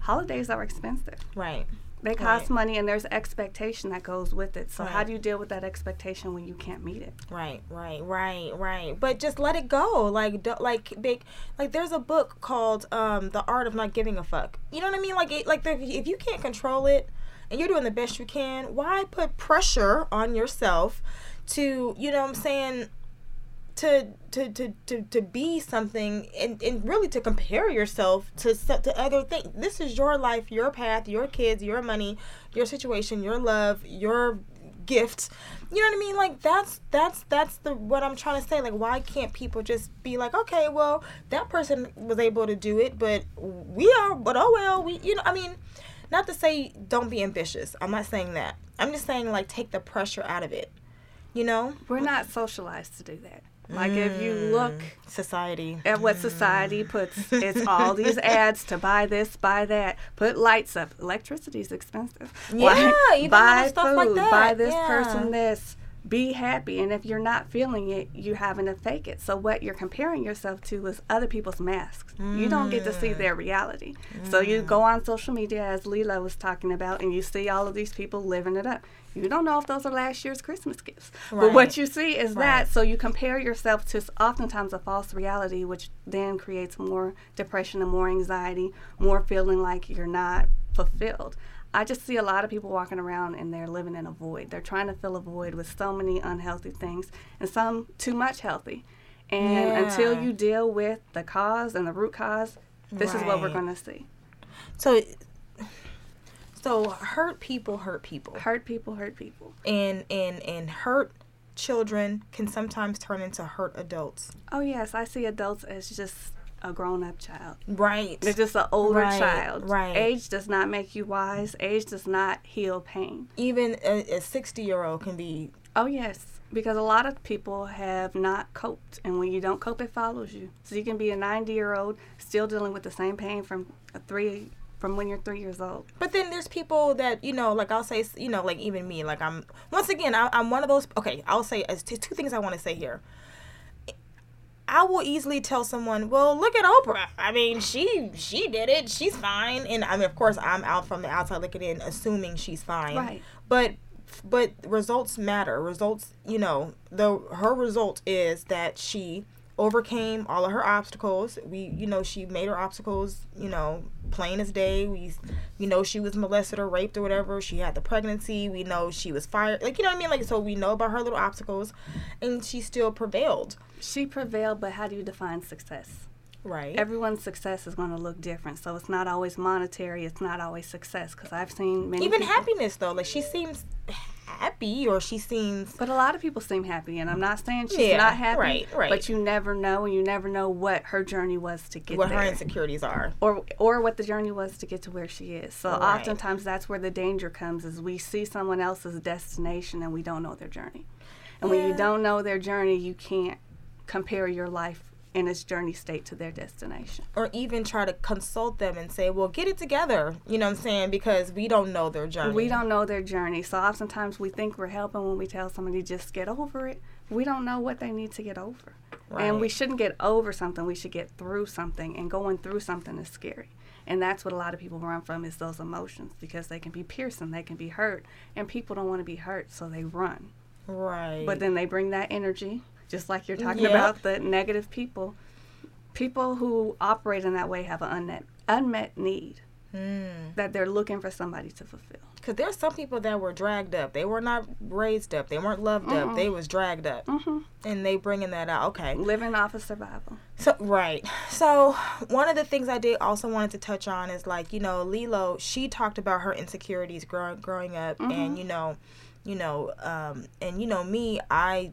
[SPEAKER 3] holidays are expensive.
[SPEAKER 2] right
[SPEAKER 3] They cost
[SPEAKER 2] Right.
[SPEAKER 3] money and there's expectation that goes with it. So how do you deal with that expectation when you can't meet it?
[SPEAKER 2] Right, right, right, right. But just let it go. Like, do, like big, like there's a book called um, "The Art of Not Giving a Fuck." You know what I mean? Like, it, like if you can't control it, and you're doing the best you can, why put pressure on yourself to, you know, what I'm saying, to to to to, to be something and, and really to compare yourself to to other things. This is your life, your path, your kids, your money, your situation, your love, your gift. You know what I mean? Like that's that's that's the what I'm trying to say. Like why can't people just be like, okay, well that person was able to do it, but we are. But oh well, we you know I mean, not to say don't be ambitious. I'm not saying that. I'm just saying like take the pressure out of it. You know,
[SPEAKER 3] We're not socialized to do that. Like if you look mm.
[SPEAKER 2] society.
[SPEAKER 3] at what society puts, it's all these [LAUGHS] ads to buy this, buy that, put lights up. Electricity's expensive.
[SPEAKER 2] Yeah, even
[SPEAKER 3] buy
[SPEAKER 2] stuff like that.
[SPEAKER 3] buy this
[SPEAKER 2] Yeah.
[SPEAKER 3] person this. Be happy, and if you're not feeling it, you having to fake it. So what you're comparing yourself to is other people's masks. You don't get to see
[SPEAKER 2] Mm.
[SPEAKER 3] their reality. So you go on social media, as Leela was talking about, and you see all of these people living it up. You don't know if those are last year's Christmas gifts, but what you see is
[SPEAKER 2] Right.
[SPEAKER 3] that. So you compare yourself to oftentimes a false reality, which then creates more depression and more anxiety, more feeling like you're not fulfilled. I just see a lot of people walking around and they're living in a void. They're trying to fill a void with so many unhealthy things and some too much healthy. And until you deal with the cause and the root cause, this is what we're going to see.
[SPEAKER 2] So, so hurt people hurt people,
[SPEAKER 3] Hurt people hurt people.
[SPEAKER 2] and and and hurt children can sometimes turn into hurt adults.
[SPEAKER 3] Oh, yes, I see adults as just a grown up child.
[SPEAKER 2] Right.
[SPEAKER 3] They're just an older
[SPEAKER 2] Right,
[SPEAKER 3] child.
[SPEAKER 2] right.
[SPEAKER 3] Age does not make you wise. Age does not heal pain.
[SPEAKER 2] Even a, a sixty-year-old can be.
[SPEAKER 3] Oh yes, because a lot of people have not coped, and when you don't cope, it follows you. So you can be a ninety-year-old still dealing with the same pain from a three from when you're three years old.
[SPEAKER 2] But then there's people that you know, like I'll say, you know, like even me, like I'm once again, I, I'm one of those. Okay, I'll say as two, two things I want to say here. I will easily tell someone, "Well, look at Oprah. I mean, she she did it. She's fine." And I mean, of course, I'm out from the outside looking in, assuming she's fine.
[SPEAKER 3] Right.
[SPEAKER 2] But but results matter. Results, you know, the her result is that she overcame all of her obstacles. We, you know, she made her obstacles, you know, plain as day. We, you know she was molested or raped or whatever. She had the pregnancy. We know she was fired. Like, you know what I mean? Like, so we know about her little obstacles, and she still prevailed.
[SPEAKER 3] She prevailed, but how do you define success?
[SPEAKER 2] Right.
[SPEAKER 3] Everyone's success is going to look different, so it's not always monetary. It's not always success. Because I've seen many
[SPEAKER 2] Even
[SPEAKER 3] people-
[SPEAKER 2] happiness though, like she seems happy or she seems
[SPEAKER 3] But a lot of people seem happy, and I'm not saying she's
[SPEAKER 2] Yeah,
[SPEAKER 3] not happy.
[SPEAKER 2] right, right.
[SPEAKER 3] But you never know, and you never know what her journey was to get
[SPEAKER 2] what
[SPEAKER 3] there.
[SPEAKER 2] her insecurities are.
[SPEAKER 3] or or what the journey was to get to where she is. So
[SPEAKER 2] Right.
[SPEAKER 3] oftentimes that's where the danger comes is we see someone else's destination and we don't know their journey. And when you don't know their journey, you can't compare your life in its journey state to their destination.
[SPEAKER 2] or even try to consult them and say, "Well, get it together." You know what I'm saying? Because we don't know their journey.
[SPEAKER 3] We don't know their journey. So oftentimes we think we're helping when we tell somebody just get over it. We don't know what they need to get over. And we shouldn't get over something. We should get through something. And going through something is scary. And that's what a lot of people run from is those emotions because they can be piercing, they can be hurt, and people don't want to be hurt, so they run.
[SPEAKER 2] Right.
[SPEAKER 3] But then they bring that energy, just like you're talking
[SPEAKER 2] Yep.
[SPEAKER 3] about the negative people. People who operate in that way have an unmet unmet need
[SPEAKER 2] Hmm.
[SPEAKER 3] that they're looking for somebody to fulfill.
[SPEAKER 2] Because there's some people that were dragged up. They were not raised up. They weren't loved up. They was dragged up.
[SPEAKER 3] hmm
[SPEAKER 2] And they bringing that out. Okay.
[SPEAKER 3] Living off of survival.
[SPEAKER 2] So right. So one of the things I did also wanted to touch on is like you know Lilo. She talked about her insecurities growing growing up, and you know, you know, um, and you know me. I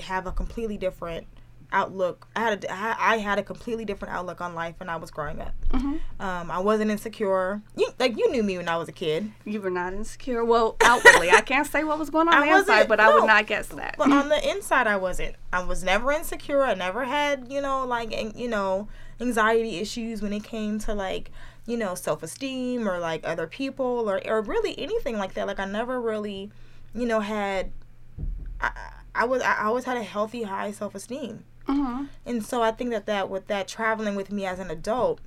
[SPEAKER 2] have a completely different outlook. I had a, I I had a completely different outlook on life when I was growing up.
[SPEAKER 3] Mm-hmm.
[SPEAKER 2] Um, I wasn't insecure. You like you knew me when I was a kid.
[SPEAKER 3] You were not insecure. Well, outwardly, I can't say what was going on [LAUGHS] on the inside, but I would not guess that.
[SPEAKER 2] But on the [LAUGHS] inside, I wasn't. I was never insecure. I never had, you know, like, you know, anxiety issues when it came to like, you know, self esteem or like other people or or really anything like that. Like, I never really, you know, had. I, I was I always had a healthy high self esteem.
[SPEAKER 3] hmm
[SPEAKER 2] And so I think that that with that traveling with me as an adult,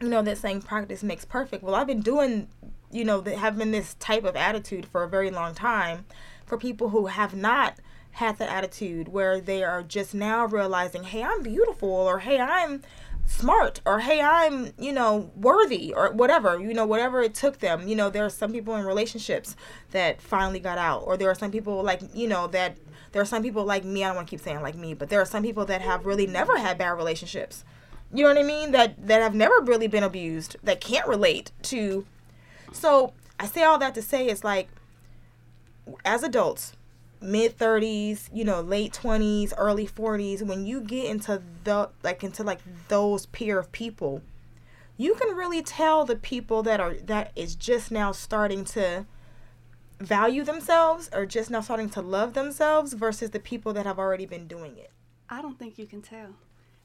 [SPEAKER 2] you know, that saying practice makes perfect. Well, I've been doing, you know, that having this type of attitude for a very long time. For people who have not had that attitude, where they are just now realizing, hey, I'm beautiful, or hey, I'm smart, or hey, I'm, you know, worthy, or whatever, you know, whatever it took them. You know, there are some people in relationships that finally got out, or there are some people like, you know, that there are some people like me. I don't want to keep saying like me, but there are some people that have really never had bad relationships. You know what I mean? That that have never really been abused. That can't relate to. So I say all that to say it's like as adults, mid 30s, you know, late 20s, early 40s, when you get into the like into like those peer of people, you can really tell the people that are that is just now starting to value themselves or just now starting to love themselves versus the people that have already been doing it.
[SPEAKER 3] I don't think you can tell.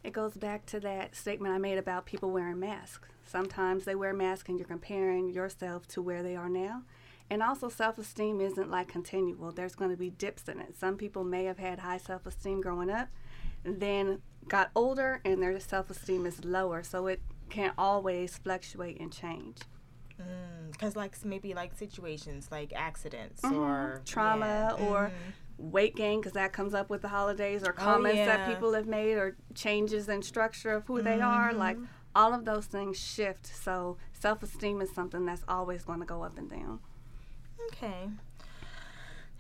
[SPEAKER 3] It goes back to that statement I made about people wearing masks. Sometimes they wear masks and you're comparing yourself to where they are now. And also, self esteem isn't like continual. There's going to be dips in it. Some people may have had high self esteem growing up, then got older, and their self esteem is lower. So it can always fluctuate and change.
[SPEAKER 2] Mm, because, like, maybe like situations like accidents mm-hmm. or
[SPEAKER 3] trauma
[SPEAKER 2] yeah.
[SPEAKER 3] or mm. weight gain because that comes up with the holidays or oh, comments
[SPEAKER 2] yeah.
[SPEAKER 3] that people have made or changes in structure of who they are like mm-hmm. all of those things shift so self-esteem is something that's always going to go up and down
[SPEAKER 2] Okay.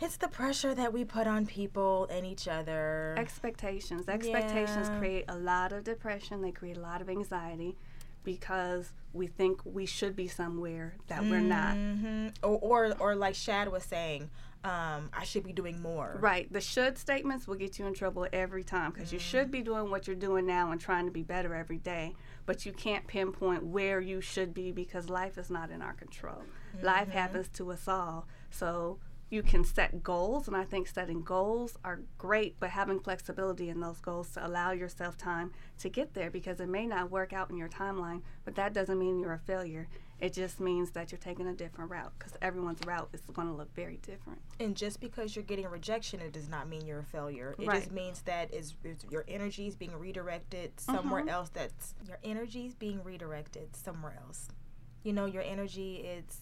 [SPEAKER 2] It's the pressure that we put on people and each other.
[SPEAKER 3] expectations expectations
[SPEAKER 2] Yeah.
[SPEAKER 3] create a lot of depression they create a lot of anxiety because we think we should be somewhere that we're not
[SPEAKER 2] hmm Or, or, or like Shad was saying, um, I should be doing more.
[SPEAKER 3] Right. The should statements will get you in trouble every time because you should be doing what you're doing now and trying to be better every day, but you can't pinpoint where you should be because life is not in our control. Life happens to us all. So you can set goals, and I think setting goals are great, but having flexibility in those goals to allow yourself time to get there because it may not work out in your timeline, but that doesn't mean you're a failure. It just means that you're taking a different route because everyone's route is going to look very different.
[SPEAKER 2] And just because you're getting rejection, it does not mean you're a failure. It just means that is is your energy is being redirected somewhere
[SPEAKER 3] Mm-hmm.
[SPEAKER 2] else. That's your energy is being redirected somewhere else. You know, your energy it's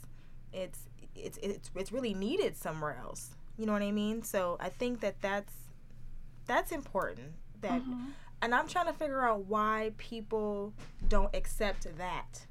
[SPEAKER 2] it's it's it's it's really needed somewhere else. You know what I mean? So I think that that's that's important. That
[SPEAKER 3] Mm-hmm.
[SPEAKER 2] and I'm trying to figure out why people don't accept that.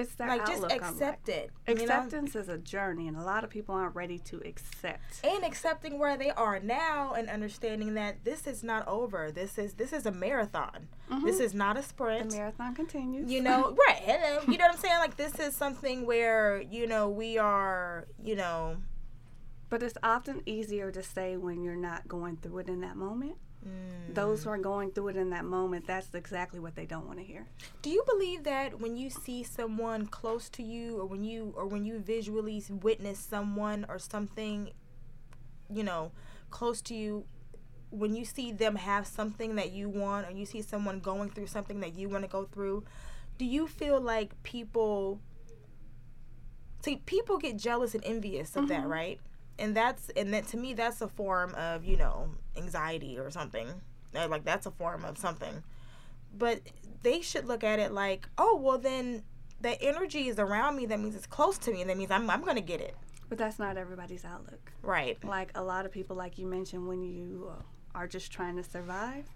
[SPEAKER 3] It's their
[SPEAKER 2] like just
[SPEAKER 3] outlook on life.
[SPEAKER 2] accept it. you know?
[SPEAKER 3] Acceptance is a journey, and a lot of people aren't ready to accept.
[SPEAKER 2] and accepting where they are now and understanding that this is not over. This is this is a marathon. Mm-hmm. This is not a sprint.
[SPEAKER 3] The marathon continues.
[SPEAKER 2] You know, [LAUGHS] right? Hello. Uh, you know what I'm saying? Like this is something where you know we are. You know,
[SPEAKER 3] but it's often easier to say when you're not going through it in that moment.
[SPEAKER 2] Mm.
[SPEAKER 3] Those who are going through it in that moment, that's exactly what they don't want to hear.
[SPEAKER 2] do you believe that when you see someone close to you, or when you or when you visually witness someone or something, you know, close to you, when you see them have something that you want, or you see someone going through something that you want to go through, do you feel like people see people get jealous and envious of that, right? And that's and that to me that's a form of, you know, anxiety or something. Like that's a form of something. But they should look at it like, "Oh, well then the energy is around me. That means it's close to me. And that means I'm I'm going to get it."
[SPEAKER 3] But that's not everybody's outlook.
[SPEAKER 2] Right.
[SPEAKER 3] Like a lot of people, like you mentioned, when you are just trying to survive,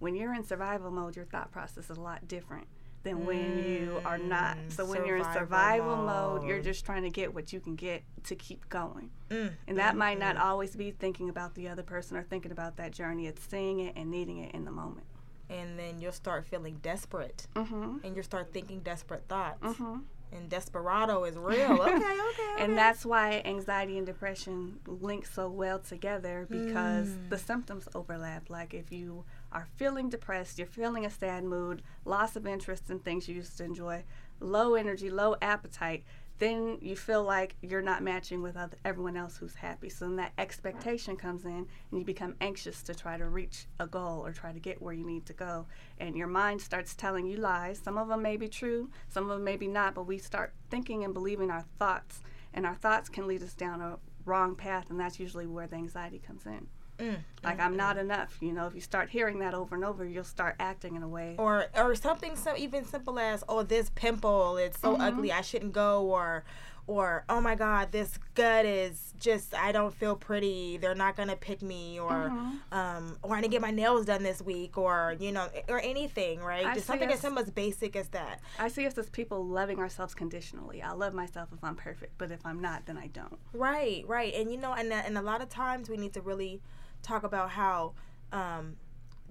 [SPEAKER 3] when you're in survival mode, your thought process is a lot different than when you are not.
[SPEAKER 2] Mm,
[SPEAKER 3] So when you're in
[SPEAKER 2] survival
[SPEAKER 3] survival mode, you're just trying to get what you can get to keep going.
[SPEAKER 2] Mm,
[SPEAKER 3] And that might not always be thinking about the other person or thinking about that journey. It's seeing it and needing it in the moment.
[SPEAKER 2] And then you'll start feeling desperate.
[SPEAKER 3] Mm-hmm.
[SPEAKER 2] And you'll start thinking desperate thoughts.
[SPEAKER 3] Mm-hmm.
[SPEAKER 2] And desperado is [LAUGHS] real. Okay, okay. okay.
[SPEAKER 3] And that's why anxiety and depression link so well together because
[SPEAKER 2] Mm.
[SPEAKER 3] the symptoms overlap. Like if you are feeling depressed, you're feeling a sad mood, loss of interest in things you used to enjoy, low energy, low appetite, then you feel like you're not matching with other, everyone else who's happy. So then that expectation comes in and you become anxious to try to reach a goal or try to get where you need to go. And your mind starts telling you lies. Some of them may be true, some of them maybe not, but we start thinking and believing our thoughts. And our thoughts can lead us down a wrong path, and that's usually where the anxiety comes in.
[SPEAKER 2] Mm,
[SPEAKER 3] Like, I'm not enough. You know, if you start hearing that over and over, you'll start acting in a way.
[SPEAKER 2] or or something so even simple as oh this pimple it's so ugly I shouldn't go or or oh my god this gut is just I don't feel pretty they're not gonna pick me or um or I didn't get my nails done this week or you know or anything right
[SPEAKER 3] I
[SPEAKER 2] just something as simple as basic as that
[SPEAKER 3] I see us as people loving ourselves conditionally. I love myself if I'm perfect, but if I'm not, then I don't.
[SPEAKER 2] Right, right. And you know, and and a lot of times we need to really talk about how um,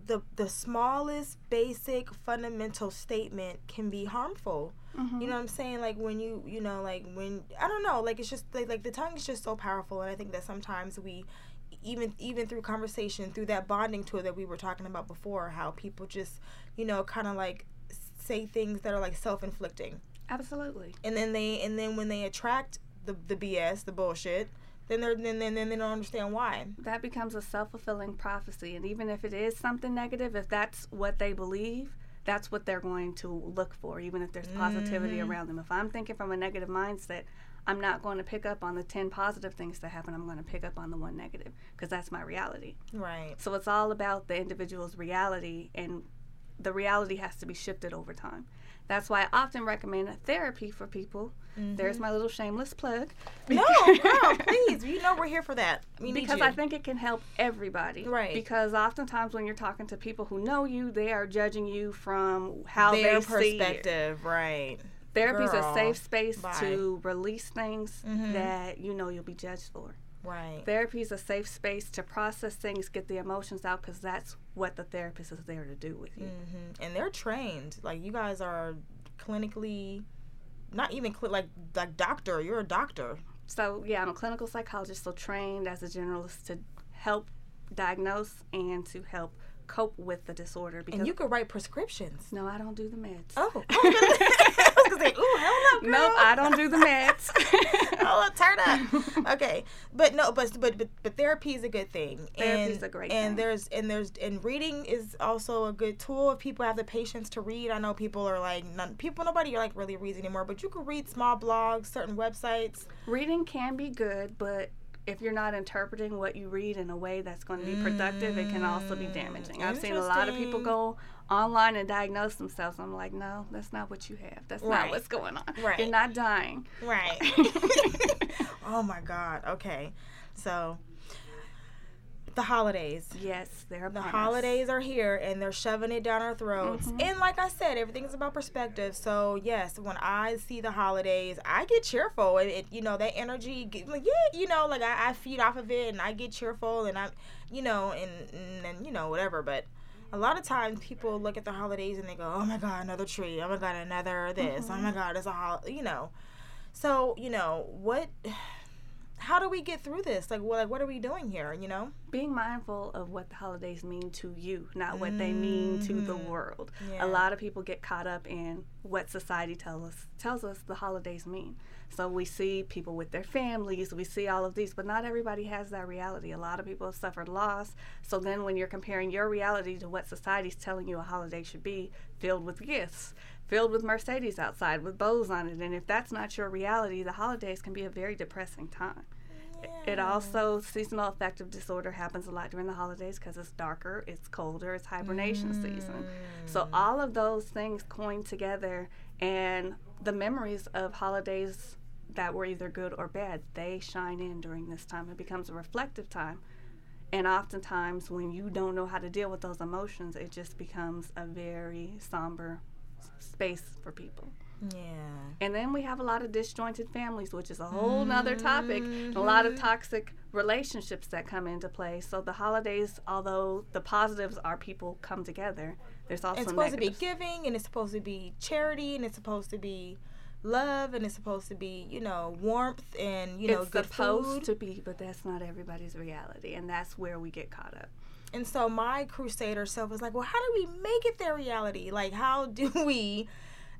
[SPEAKER 2] the the smallest basic fundamental statement can be harmful.
[SPEAKER 3] Mhm.
[SPEAKER 2] You know what I'm saying? Like when you, you know, like when I don't know, like it's just like like the tongue is just so powerful, and I think that sometimes we, even even through conversation, through that bonding tool that we were talking about before, how people just, you know, kind of like say things that are like self inflicting,
[SPEAKER 3] Absolutely.
[SPEAKER 2] and then they and then when they attract the the BS, the bullshit, then they're then then, then they don't understand why.
[SPEAKER 3] That becomes a self fulfilling prophecy. And even if it is something negative, if that's what they believe, that's what they're going to look for, even if there's positivity
[SPEAKER 2] Mhm.
[SPEAKER 3] around them. If I'm thinking from a negative mindset, I'm not going to pick up on the 10 positive things that happen. I'm going to pick up on the one negative because that's my reality.
[SPEAKER 2] Right.
[SPEAKER 3] So it's all about the individual's reality, and the reality has to be shifted over time. That's why I often recommend therapy for people. There's my little shameless plug.
[SPEAKER 2] No, [LAUGHS] girl, please. You know we're here for that. We
[SPEAKER 3] because. I think it can help everybody.
[SPEAKER 2] Right.
[SPEAKER 3] Because oftentimes when you're talking to people who know you, they are judging you from how
[SPEAKER 2] their perspective, right?
[SPEAKER 3] Therapy's
[SPEAKER 2] Girl,
[SPEAKER 3] a safe space
[SPEAKER 2] bye.
[SPEAKER 3] to release things
[SPEAKER 2] Mhm.
[SPEAKER 3] that you know you'll be judged for.
[SPEAKER 2] Right.
[SPEAKER 3] Therapy is a safe space to process things, get the emotions out, because that's what the therapist is there to do with you.
[SPEAKER 2] hmm And they're trained. Like you guys are clinically, not even cli- like like doctor. You're a doctor.
[SPEAKER 3] So yeah, I'm a clinical psychologist, so trained as a generalist to help diagnose and to help cope with the disorder. Because
[SPEAKER 2] And you could write prescriptions.
[SPEAKER 3] no, I don't do the meds.
[SPEAKER 2] Oh, [LAUGHS] I [LAUGHS] was gonna, I was say, ooh, hell no, girl.
[SPEAKER 3] Nope, I don't do the meds. [LAUGHS]
[SPEAKER 2] oh, turn up. Okay, but no, but but but, but therapy is a good thing.
[SPEAKER 3] Therapy
[SPEAKER 2] and,
[SPEAKER 3] is a great
[SPEAKER 2] and
[SPEAKER 3] thing.
[SPEAKER 2] there's and there's and reading is also a good tool if people have the patience to read. I know people are like none, people nobody like really reads anymore, but you can read small blogs, certain websites.
[SPEAKER 3] Reading can be good, but if you're not interpreting what you read in a way that's going to be productive, it can also be damaging. I've seen a lot of people go online and diagnose themselves. I'm like, no, that's not what you have. That's
[SPEAKER 2] Right.
[SPEAKER 3] not what's going on.
[SPEAKER 2] Right.
[SPEAKER 3] You're not dying.
[SPEAKER 2] Right. [LAUGHS] oh my God. Okay, so the holidays.
[SPEAKER 3] Yes, they're
[SPEAKER 2] The
[SPEAKER 3] us.
[SPEAKER 2] holidays are here and they're shoving it down our throats.
[SPEAKER 3] Mhm.
[SPEAKER 2] And like I said, everything's about perspective. So yes, when I see the holidays, I get cheerful. It, it you know that energy, get- like yeah, you know, like I, I feed off of it and I get cheerful and I, you know, and and, and you know whatever. But a lot of times people look at the holidays and they go, oh my god, another tree. Oh my god, another this. Oh my god, it's a hol. You know. So you know what. [SIGHS] How do we get through this? Like, what, like, what are we doing here? You know?
[SPEAKER 3] Being mindful of what the holidays mean to you, not what they mean to the
[SPEAKER 2] Mhm.
[SPEAKER 3] world.
[SPEAKER 2] Yeah.
[SPEAKER 3] A lot of people get caught up in what society tells us tells us the holidays mean. So we see people with their families, we see all of these, but not everybody has that reality. A lot of people have suffered loss. So then when you're comparing your reality to what society's telling you a holiday should be, filled with gifts, filled with Mercedes outside with bows on it, and if that's not your reality, the holidays can be a very depressing time. It also seasonal affective disorder happens a lot during the holidays because it's darker, it's colder, it's hibernation season. So mm. all of those things coin together, and the memories of holidays that were either good or bad, they shine in during this time. It becomes a reflective time. And oftentimes, when you don't know how to deal with those emotions, it just becomes a very somber space for people.
[SPEAKER 2] Yeah.
[SPEAKER 3] And then we have a lot of disjointed families, which is a whole nother topic. A lot of mm-hmm. toxic relationships that come into play. So the holidays, although the positives are people come together, there's also
[SPEAKER 2] it's supposed
[SPEAKER 3] negatives.
[SPEAKER 2] to be giving and it's supposed to be charity and it's supposed to be love and it's supposed to be you know warmth and you know
[SPEAKER 3] it's
[SPEAKER 2] good
[SPEAKER 3] supposed
[SPEAKER 2] food
[SPEAKER 3] to be, but that's not everybody's reality, and that's where we get caught up.
[SPEAKER 2] and so my crusader self was like well how do we make it their reality like how do [LAUGHS] we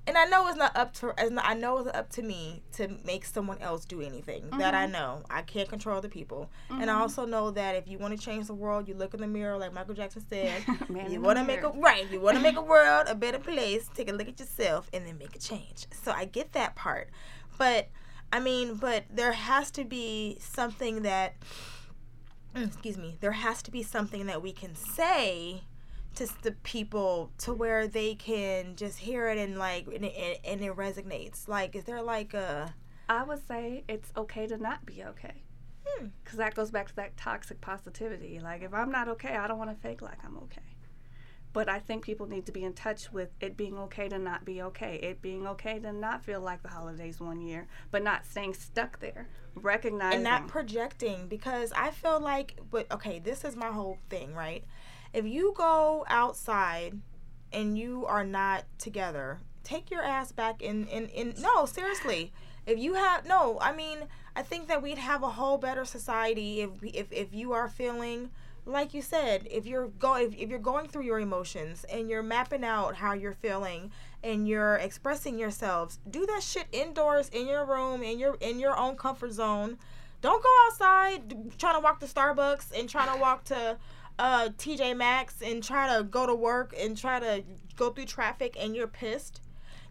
[SPEAKER 2] and I know it's not up to not- I know it's up to me to make someone else do anything that I know. I can't control the people. And I also know that if you want to change the world you look in the mirror like Michael Jackson [LAUGHS] said you want to make a right you want to make a world a better place take a look at yourself and then make a change. So i get that part. But i mean but there has to be something that mm, excuse me there has to be something that we can say to the people to where they can just hear it and like and it, and it resonates like is there like a
[SPEAKER 3] I would say it's okay to not be okay.
[SPEAKER 2] Hmm.
[SPEAKER 3] Because that goes back to that toxic positivity. Like, if I'm not okay, I don't want to fake like I'm okay. But I think people need to be in touch with it being okay to not be okay. It being okay to not feel like the holidays one year, but not staying stuck there. Recognizing.
[SPEAKER 2] and not projecting because I feel like but okay, this is my whole thing, right? If you go outside and you are not together take your ass back in in, in no seriously. If you have no i mean i think that we'd have a whole better society if if, if you are feeling like you said if you're go if, if you're going through your emotions and you're mapping out how you're feeling and you're expressing yourselves do that shit indoors in your room in your in your own comfort zone. Don't go outside trying to walk to starbucks and trying to walk to uh tj maxx and try to go to work and try to go through traffic and you're pissed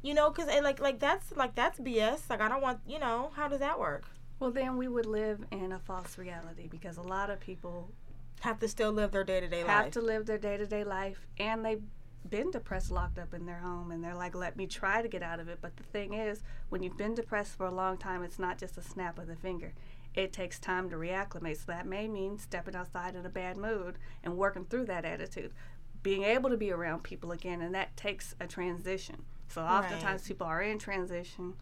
[SPEAKER 2] you know because like like that's like that's bs like i don't want you know how does that work
[SPEAKER 3] Well, then we would live in a false reality because a lot of people
[SPEAKER 2] have to still live their day-to-day life.
[SPEAKER 3] have to live their day to day life and they've been depressed locked up in their home and they're like, let me try to get out of it. But the thing is, when you've been depressed for a long time, it's not just a snap of the finger. It takes time to reacclimate. So that may mean stepping outside in a bad mood and working through that attitude. Being able to be around people again, and that takes a transition. So oftentimes
[SPEAKER 2] Right.
[SPEAKER 3] people are in transition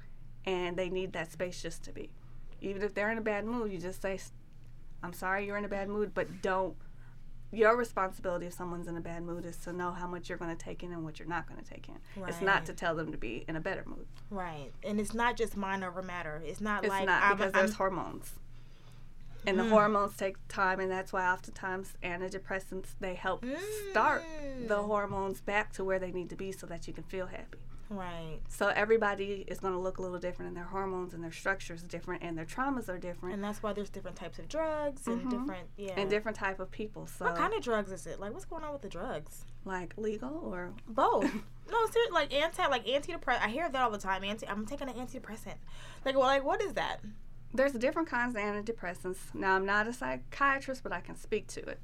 [SPEAKER 3] and they need that space just to be. Even if they're in a bad mood, you just say, I'm sorry you're in a bad mood, but don't. Your responsibility if someone's in a bad mood is to know how much you're going to take in and what you're not going to take in. It's not to tell them to be in a better mood.
[SPEAKER 2] right and it's not just mind over matter it's not
[SPEAKER 3] It's
[SPEAKER 2] like
[SPEAKER 3] not
[SPEAKER 2] I'm,
[SPEAKER 3] because
[SPEAKER 2] I'm-
[SPEAKER 3] there's hormones. And the hormones take time, and that's why oftentimes antidepressants they help start the
[SPEAKER 2] Mm.
[SPEAKER 3] hormones back to where they need to be so that you can feel happy.
[SPEAKER 2] right
[SPEAKER 3] So everybody is going to look a little different, and their hormones and their structures different, and their traumas are different,
[SPEAKER 2] and that's why there's different types of drugs and different yeah
[SPEAKER 3] and different type of people. So
[SPEAKER 2] what kind of drugs is it like what's going on with the drugs
[SPEAKER 3] like legal or
[SPEAKER 2] Both. [LAUGHS] no, seriously, like anti, like antidepressant. I hear that all the time. Anti, I'm taking an antidepressant. Like, well, like what is that?
[SPEAKER 3] There's different kinds of antidepressants. Now, I'm not a psychiatrist, but I can speak to it.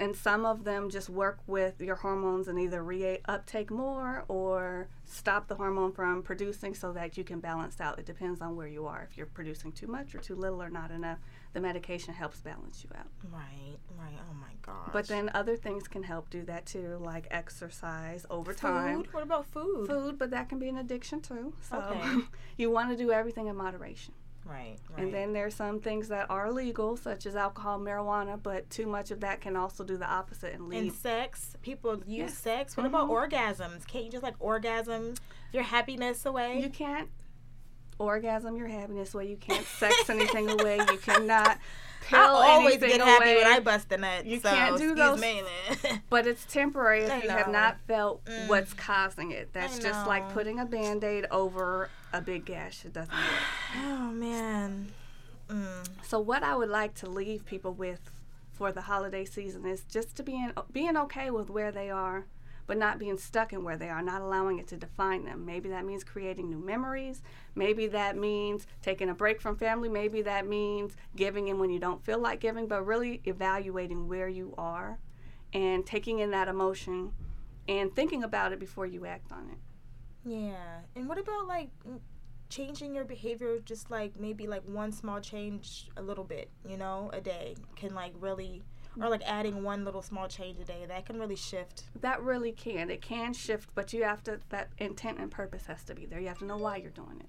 [SPEAKER 3] And some of them just work with your hormones and either re uptake more or stop the hormone from producing so that you can balance out. It depends on where you are. If you're producing too much or too little or not enough, the medication helps balance you out.
[SPEAKER 2] Right, right. Oh my gosh.
[SPEAKER 3] But then other things can help do that too, like exercise over time.
[SPEAKER 2] food. What about food?
[SPEAKER 3] Food, but that can be an addiction too. So
[SPEAKER 2] Okay. [LAUGHS]
[SPEAKER 3] you want to do everything in moderation.
[SPEAKER 2] Right, right.
[SPEAKER 3] And then there's some things that are legal, such as alcohol, marijuana, but too much of that can also do the opposite and lead.
[SPEAKER 2] and sex. People use
[SPEAKER 3] Yeah.
[SPEAKER 2] sex. What about mm-hmm. orgasms? Can't you just like orgasm your happiness away?
[SPEAKER 3] you can't orgasm your happiness away. You can't sex anything away. You cannot pill
[SPEAKER 2] I always get happy when I bust a nut.
[SPEAKER 3] You
[SPEAKER 2] so
[SPEAKER 3] can't do those-
[SPEAKER 2] me. [LAUGHS]
[SPEAKER 3] But it's temporary if
[SPEAKER 2] I
[SPEAKER 3] you have not felt
[SPEAKER 2] Mm.
[SPEAKER 3] what's causing it. That's just like putting a band aid over a big gash. It doesn't work. [SIGHS]
[SPEAKER 2] oh man. Mm.
[SPEAKER 3] So what I would like to leave people with for the holiday season is just to be in, being okay with where they are, but not being stuck in where they are, not allowing it to define them. Maybe that means creating new memories. Maybe that means taking a break from family. Maybe that means giving in when you don't feel like giving, but really evaluating where you are and taking in that emotion and thinking about it before you act on it.
[SPEAKER 2] Yeah. And what about like changing your behavior just like maybe like one small change a little bit, you know, a day can like really or like adding one little small change a day that can really shift.
[SPEAKER 3] That really can. It can shift, but you have to, that intent and purpose has to be there. You have to know why you're doing it.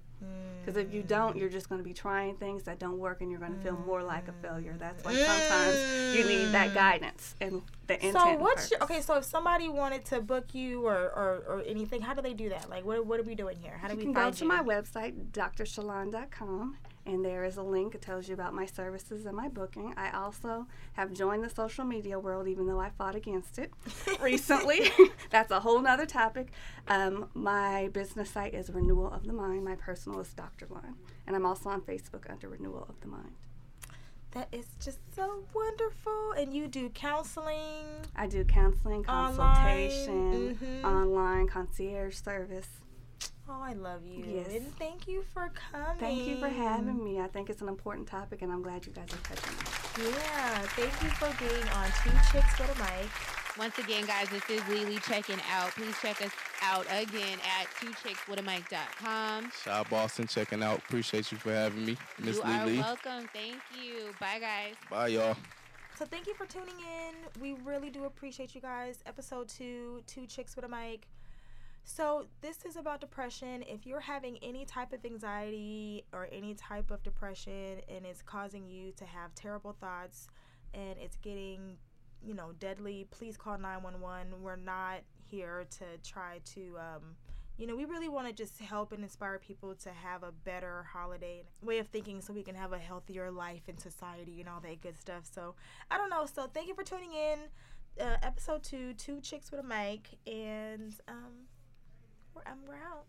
[SPEAKER 3] Because if you don't, you're just going to be trying things that don't work and you're going to feel more like a failure. That's why sometimes you need that mm. guidance and the intent.
[SPEAKER 2] So what's your, okay? So if somebody wanted to book you or, or, or anything, how do they do that? Like, what, what are we doing here? How do
[SPEAKER 3] You
[SPEAKER 2] we
[SPEAKER 3] can go to
[SPEAKER 2] you?
[SPEAKER 3] my website, drshalon.com, and there is a link that tells you about my services and my booking. I also have joined the social media world, even though I fought against it [LAUGHS] recently. [LAUGHS] That's a whole nother topic. Um, my business site is Renewal of the Mind. My personal is Dr. Lon. And I'm also on Facebook under Renewal of the Mind.
[SPEAKER 2] That is just so wonderful. And you do counseling.
[SPEAKER 3] I do counseling,
[SPEAKER 2] Online,
[SPEAKER 3] consultation,
[SPEAKER 2] mhm.
[SPEAKER 3] online concierge service.
[SPEAKER 2] Oh, I love you.
[SPEAKER 3] Yes.
[SPEAKER 2] And thank you for coming.
[SPEAKER 3] Thank you for having me. I think it's an important topic, and I'm glad you guys are touching it.
[SPEAKER 2] Yeah, thank you for being on Two Chicks with a Mic.
[SPEAKER 1] Once again, guys, this is Lily checking out. Please check us out again at twochickswithamic.com.
[SPEAKER 4] Shad Boston checking out. Appreciate you for having me, Miss
[SPEAKER 1] You are
[SPEAKER 4] Lily.
[SPEAKER 1] welcome. Thank you. Bye, guys.
[SPEAKER 4] Bye, y'all.
[SPEAKER 2] So thank you for tuning in. We really do appreciate you guys. Episode two, Two Chicks with a Mic. So this is about depression. If you're having any type of anxiety or any type of depression and it's causing you to have terrible thoughts and it's getting, you know, deadly, please call 911. We're not here to try to um, you know, we really want to just help and inspire people to have a better holiday way of thinking so we can have a healthier life in society and all that good stuff. So, I don't know. So, thank you for tuning in. Uh, episode two, Two Chicks with a Mic. And um, we're, um, we're out.